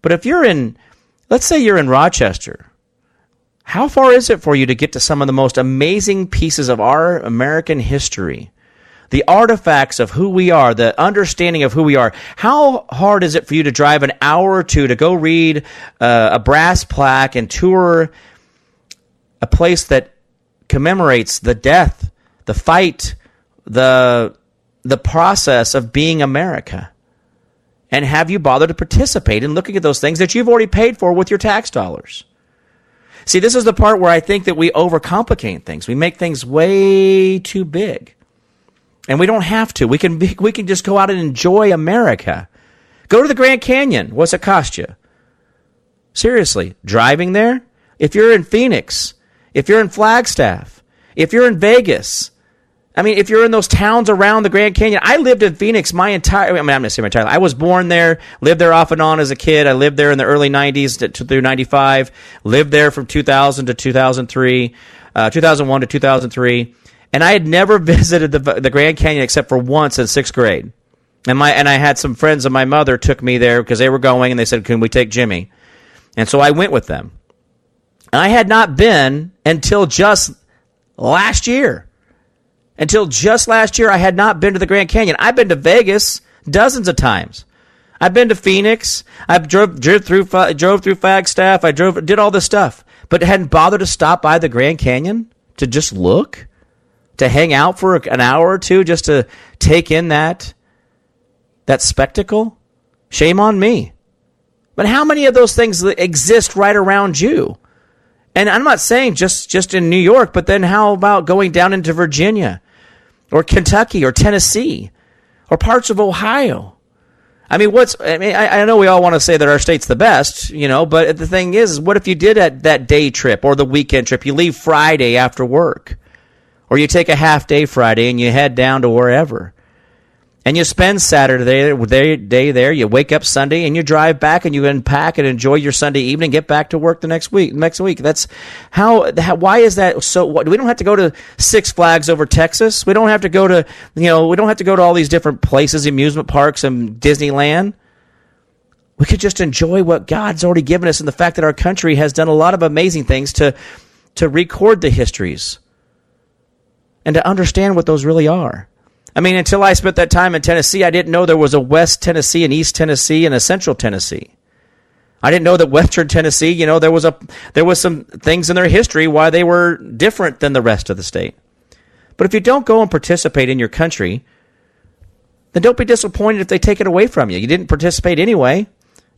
B: But if you're in, let's say you're in Rochester, how far is it for you to get to some of the most amazing pieces of our American history? The artifacts of who we are, the understanding of who we are. How hard is it for you to drive an hour or two to go read uh, a brass plaque and tour a place that commemorates the death, the fight, the the process of being America? And have you bothered to participate in looking at those things that you've already paid for with your tax dollars? See, this is the part where I think that we overcomplicate things. We make things way too big. And we don't have to. We can be, we can just go out and enjoy America. Go to the Grand Canyon. What's it cost you? Seriously, driving there? If you're in Phoenix, if you're in Flagstaff, if you're in Vegas, I mean, if you're in those towns around the Grand Canyon, I lived in Phoenix my entire. I mean, I'm not saying my entire. I was born there, lived there off and on as a kid. I lived there in the early '90s to, to, through '95. Lived there from 2000 to 2003, uh, 2001 to 2003, and I had never visited the the Grand Canyon except for once in sixth grade. And my and I had some friends of my mother took me there because they were going, and they said, "Can we take Jimmy?" And so I went with them. And I had not been until just last year. Until just last year, I had not been to the Grand Canyon. I've been to Vegas dozens of times. I've been to Phoenix. I drove, drove through drove through Flagstaff. I drove did all this stuff, but hadn't bothered to stop by the Grand Canyon to just look, to hang out for an hour or two, just to take in that that spectacle. Shame on me. But how many of those things exist right around you? And I'm not saying just just in New York, but then how about going down into Virginia? or Kentucky or Tennessee or parts of Ohio. I mean, what's, I mean, I, I know we all want to say that our state's the best, you know, but the thing is, what if you did that, that day trip or the weekend trip? You leave Friday after work or you take a half day Friday and you head down to wherever and you spend Saturday day there. You wake up Sunday and you drive back and you unpack and enjoy your Sunday evening. Get back to work the next week. Next week. That's how. how why is that so? What, we don't have to go to Six Flags over Texas. We don't have to go to you know. We don't have to go to all these different places, amusement parks and Disneyland. We could just enjoy what God's already given us and the fact that our country has done a lot of amazing things to to record the histories and to understand what those really are. I mean, until I spent that time in Tennessee, I didn't know there was a West Tennessee and East Tennessee and a Central Tennessee. I didn't know that Western Tennessee, you know, there was a there was some things in their history why they were different than the rest of the state. But if you don't go and participate in your country, then don't be disappointed if they take it away from you. You didn't participate anyway.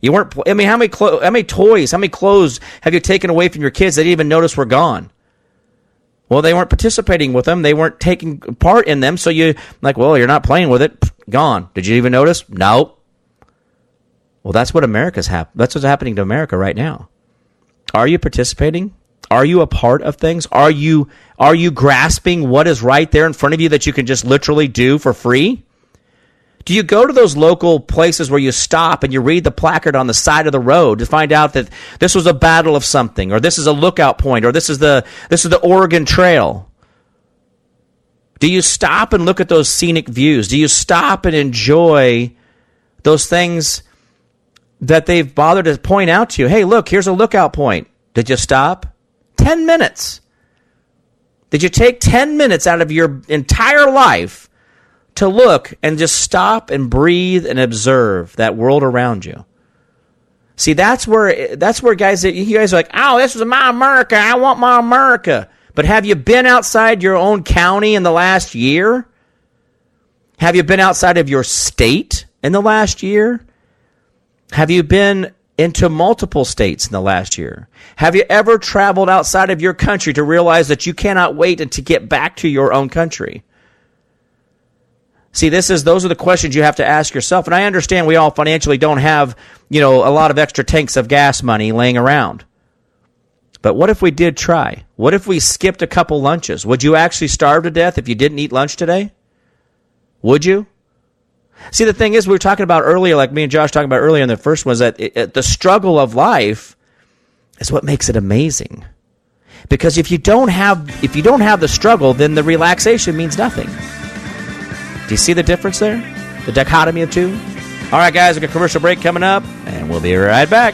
B: You weren't. I mean, how many clo- how many toys, how many clothes have you taken away from your kids that didn't even notice were gone? Well, they weren't participating with them. They weren't taking part in them. So you like, well, you're not playing with it. Gone. Did you even notice? No. Well, that's what America's hap- That's what's happening to America right now. Are you participating? Are you a part of things? Are you are you grasping what is right there in front of you that you can just literally do for free? Do you go to those local places where you stop and you read the placard on the side of the road to find out that this was a battle of something, or this is a lookout point, or this is the this is the Oregon Trail? Do you stop and look at those scenic views? Do you stop and enjoy those things that they've bothered to point out to you? Hey, look, here's a lookout point. Did you stop? 10 minutes. Did you take 10 minutes out of your entire life to look and just stop and breathe and observe that world around you. See, that's where that's where guys you guys are like, "Oh, this is my America. I want my America." But have you been outside your own county in the last year? Have you been outside of your state in the last year? Have you been into multiple states in the last year? Have you ever traveled outside of your country to realize that you cannot wait to get back to your own country? See, this is those are the questions you have to ask yourself. And I understand we all financially don't have, you know, a lot of extra tanks of gas money laying around. But what if we did try? What if we skipped a couple lunches? Would you actually starve to death if you didn't eat lunch today? Would you? See, the thing is, we were talking about earlier, like me and Josh talking about earlier in the first one, is that it, it, the struggle of life is what makes it amazing. Because if you don't have if you don't have the struggle, then the relaxation means nothing. Do you see the difference there? The dichotomy of two? All right, guys, we got a commercial break coming up, and we'll be right back.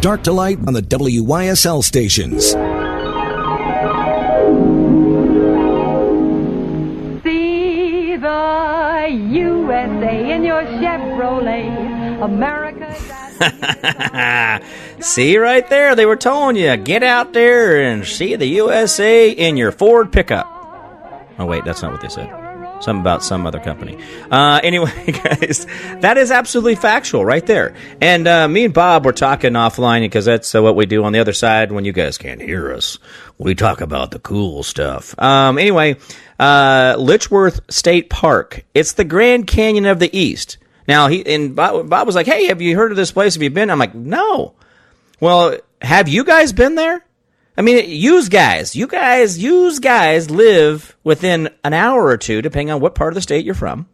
C: Dark to light on the WYSL stations.
F: See the USA in your Chevrolet. America's
B: see right there, they were telling you get out there and see the USA in your Ford pickup. Oh wait, that's not what they said. Something about some other company. Uh, anyway, guys, that is absolutely factual right there. And uh, me and Bob were talking offline because that's uh, what we do on the other side when you guys can't hear us. We talk about the cool stuff. Um, anyway, uh, Letchworth State Park. It's the Grand Canyon of the East. Now he and Bob, Bob was like, "Hey, have you heard of this place? Have you been?" I'm like, "No." Well, have you guys been there? I mean, use guys, you guys, use guys live within an hour or two, depending on what part of the state you're from.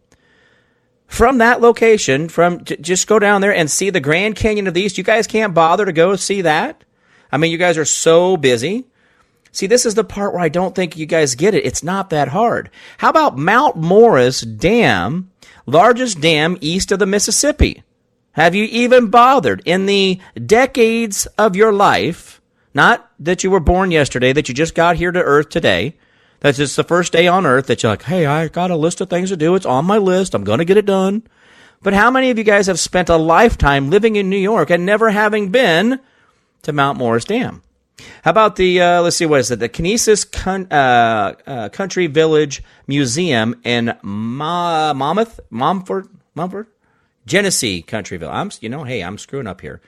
B: From that location, from just go down there and see the Grand Canyon of the East. You guys can't bother to go see that. I mean, you guys are so busy. See, this is the part where I don't think you guys get it. It's not that hard. How about Mount Morris Dam, largest dam east of the Mississippi? Have you even bothered in the decades of your life? Not that you were born yesterday, that you just got here to Earth today. That's just the first day on Earth that you're like, hey, I got a list of things to do. It's on my list. I'm going to get it done. But how many of you guys have spent a lifetime living in New York and never having been to Mount Morris Dam? How about the, uh, let's see, what is it? The Kinesis Con- uh, uh, Country Village Museum in Ma- Monmouth? Momford? Mumford? Genesee Countryville. I'm, you know, hey, I'm screwing up here.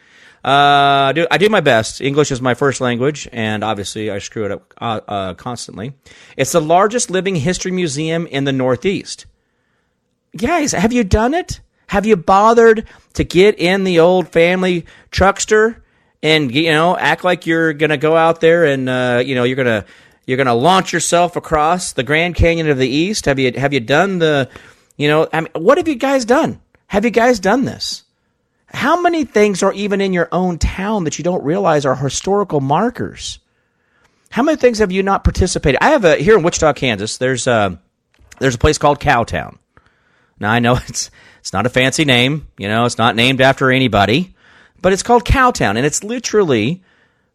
B: Uh, I do, I do my best. English is my first language, and obviously I screw it up uh, uh, constantly. It's the largest living history museum in the Northeast. Guys, have you done it? Have you bothered to get in the old family truckster and you know act like you're gonna go out there and uh, you know you're gonna you're gonna launch yourself across the Grand Canyon of the East? Have you have you done the you know I mean, what have you guys done? Have you guys done this? How many things are even in your own town that you don't realize are historical markers? How many things have you not participated? I have a here in Wichita, Kansas. There's a there's a place called Cowtown. Now I know it's it's not a fancy name, you know, it's not named after anybody, but it's called Cowtown, and it's literally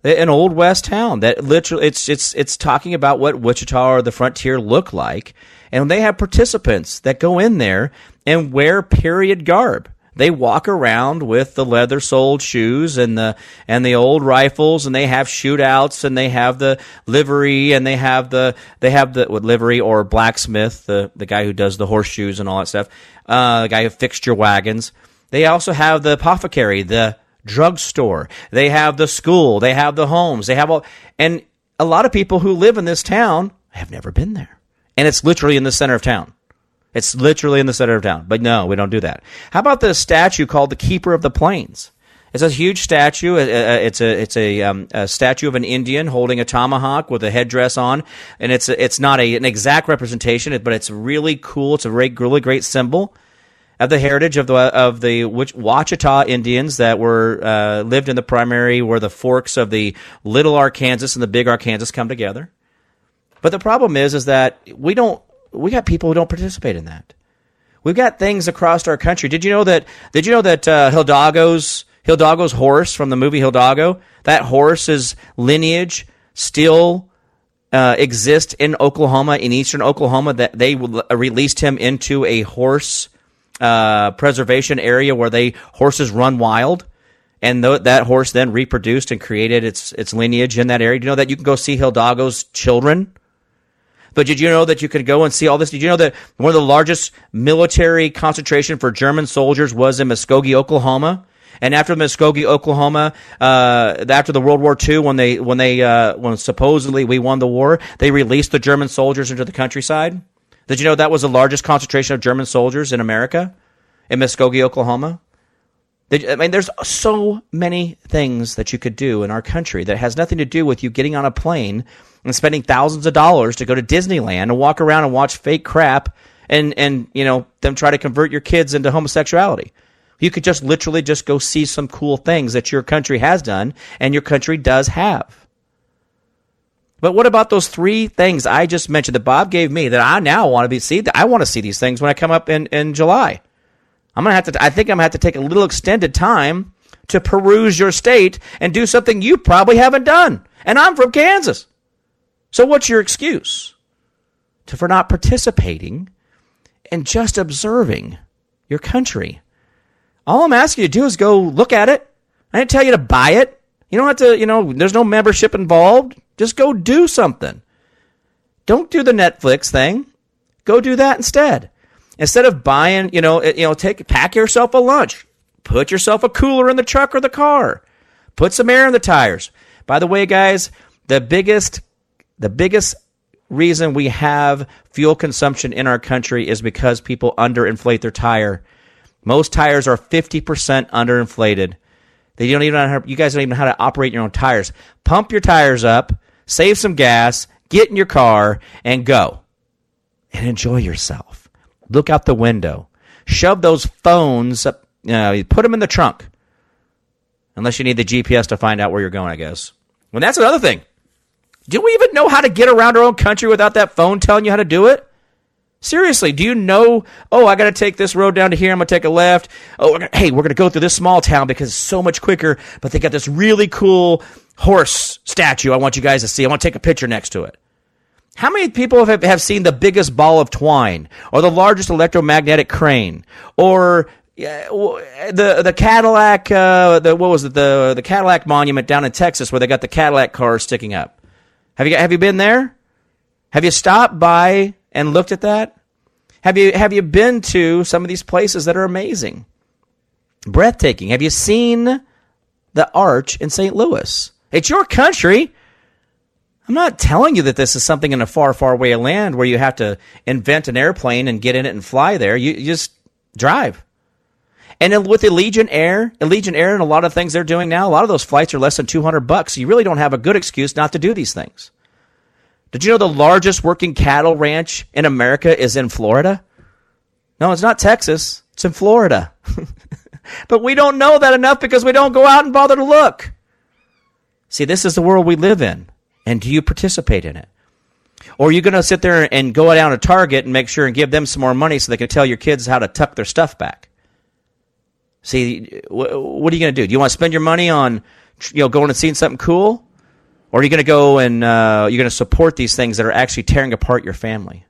B: an old west town that literally it's it's it's talking about what Wichita or the frontier look like, and they have participants that go in there and wear period garb. They walk around with the leather soled shoes and the and the old rifles, and they have shootouts, and they have the livery, and they have the they have the what, livery or blacksmith, the the guy who does the horseshoes and all that stuff, uh, the guy who fixed your wagons. They also have the apothecary, the drugstore. They have the school. They have the homes. They have all, and a lot of people who live in this town have never been there, and it's literally in the center of town. It's literally in the center of town. But no, we don't do that. How about the statue called the Keeper of the Plains? It's a huge statue. Uh, uh, It's a it's a, um, a statue of an Indian holding a tomahawk with a headdress on, and it's it's not a, an exact representation, but it's really cool. It's a really, really great symbol of the heritage of the of the Wachita Indians that were uh, lived in the primary where the forks of the Little Arkansas and the Big Arkansas come together. But the problem is, is that we don't we got people who don't participate in that. We've got things across our country. Did you know that? Did you know that uh, Hidalgo's Hidalgo's horse from the movie Hidalgo? That horse's lineage still uh, exists in Oklahoma, in eastern Oklahoma. That they released him into a horse uh, preservation area where they horses run wild, and th- that horse then reproduced and created its its lineage in that area. Do you know that you can go see Hidalgo's children? But did you know that you could go and see all this? Did you know that one of the largest military concentration for German soldiers was in Muskogee, Oklahoma? And after Muskogee, Oklahoma, uh, after the World War II, when they when they uh, when supposedly we won the war, they released the German soldiers into the countryside. Did you know that was the largest concentration of German soldiers in America, in Muskogee, Oklahoma? I mean, there's so many things that you could do in our country that has nothing to do with you getting on a plane and spending thousands of dollars to go to Disneyland and walk around and watch fake crap and and you know them try to convert your kids into homosexuality. You could just literally just go see some cool things that your country has done and your country does have. But what about those three things I just mentioned that Bob gave me that I now want to be see? I want to see these things when I come up in, in July. I'm gonna have to. I think I'm gonna have to take a little extended time to peruse your state and do something you probably haven't done. And I'm from Kansas. So what's your excuse to, for not participating and just observing your country? All I'm asking you to do is go look at it. I didn't tell you to buy it. You don't have to, you know, there's no membership involved. Just go do something. Don't do the Netflix thing. Go do that instead. Instead of buying, you know, you know, take pack yourself a lunch. Put yourself a cooler in the truck or the car. Put some air in the tires. By the way, guys, the biggest the biggest reason we have fuel consumption in our country is because people underinflate their tire. Most tires are 50% underinflated. They don't even know how, you guys don't even know how to operate your own tires. Pump your tires up, save some gas, get in your car, and go. And enjoy yourself. Look out the window. Shove those phones up, you know, put them in the trunk. Unless you need the GPS to find out where you're going, I guess. Well, that's another thing. Do we even know how to get around our own country without that phone telling you how to do it? Seriously, do you know? Oh, I got to take this road down to here. I'm gonna take a left. Oh, we're gonna, hey, we're gonna go through this small town because it's so much quicker. But they got this really cool horse statue. I want you guys to see. I want to take a picture next to it. How many people have, have seen the biggest ball of twine, or the largest electromagnetic crane, or the the Cadillac? Uh, the what was it? The the Cadillac monument down in Texas where they got the Cadillac cars sticking up. Have you have you been there? Have you stopped by and looked at that? Have you have you been to some of these places that are amazing? Breathtaking. Have you seen the arch in St. Louis? It's your country. I'm not telling you that this is something in a far, far away land where you have to invent an airplane and get in it and fly there. You, you just drive. And with Allegiant Air, Allegiant Air and a lot of things they're doing now, a lot of those flights are less than 200 bucks. You really don't have a good excuse not to do these things. Did you know the largest working cattle ranch in America is in Florida? No, it's not Texas. It's in Florida. but we don't know that enough because we don't go out and bother to look. See, this is the world we live in. And do you participate in it? Or are you going to sit there and go down to Target and make sure and give them some more money so they can tell your kids how to tuck their stuff back? See, wh- what are you going to do? Do you want to spend your money on, you know, going and seeing something cool? Or are you going to go and uh, you're going to support these things that are actually tearing apart your family?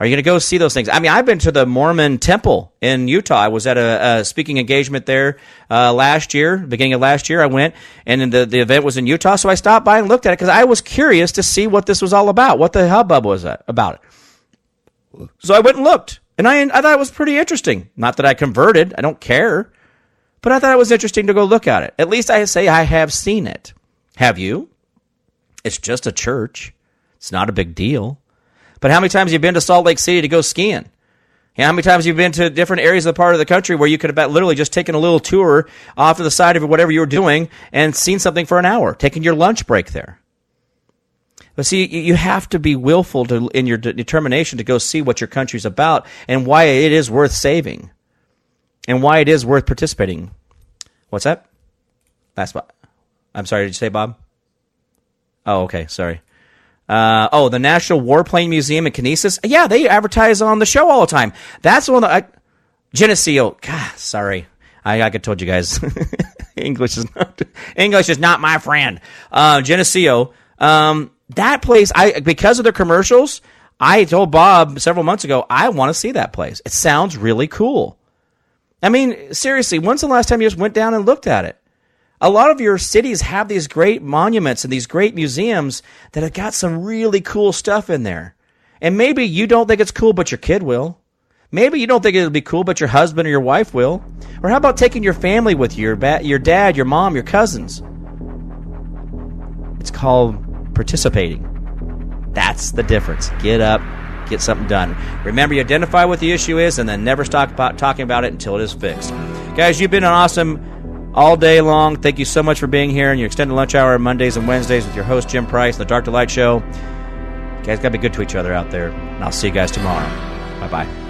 B: Are you going to go see those things? I mean, I've been to the Mormon temple in Utah. I was at a, a speaking engagement there uh, last year, beginning of last year. I went, and the, the event was in Utah, so I stopped by and looked at it because I was curious to see what this was all about, what the hubbub was uh, about it. So I went and looked, and I, I thought it was pretty interesting. Not that I converted, I don't care, but I thought it was interesting to go look at it. At least I say I have seen it. Have you? It's just a church. It's not a big deal. But how many times have you been to Salt Lake City to go skiing? How many times have you been to different areas of the part of the country where you could have literally just taken a little tour off to the side of whatever you were doing and seen something for an hour, taking your lunch break there? But see, you have to be willful to, in your de- determination to go see what your country's about and why it is worth saving and why it is worth participating. What's that? Last spot. I'm sorry, did you say Bob? Oh, okay, sorry. Uh, oh, the National Warplane Museum in Kinesis. Yeah, they advertise on the show all the time. That's one that I, Geneseo. God, sorry. I, I told you guys. English is not English is not my friend. Uh, Geneseo. Um, that place, I because of their commercials, I told Bob several months ago I want to see that place. It sounds really cool. I mean, seriously, when's the last time you just went down and looked at it? A lot of your cities have these great monuments and these great museums that have got some really cool stuff in there. And maybe you don't think it's cool, but your kid will. Maybe you don't think it'll be cool, but your husband or your wife will. Or how about taking your family with you, your, ba- your dad, your mom, your cousins? It's called participating. That's the difference. Get up, get something done. Remember, you identify what the issue is and then never stop about talking about it until it is fixed. Guys, you've been an awesome all day long. Thank you so much for being here in your extended lunch hour Mondays and Wednesdays with your host, Jim Price, the Dark to Light Show. You guys got to be good to each other out there. And I'll see you guys tomorrow. Bye bye.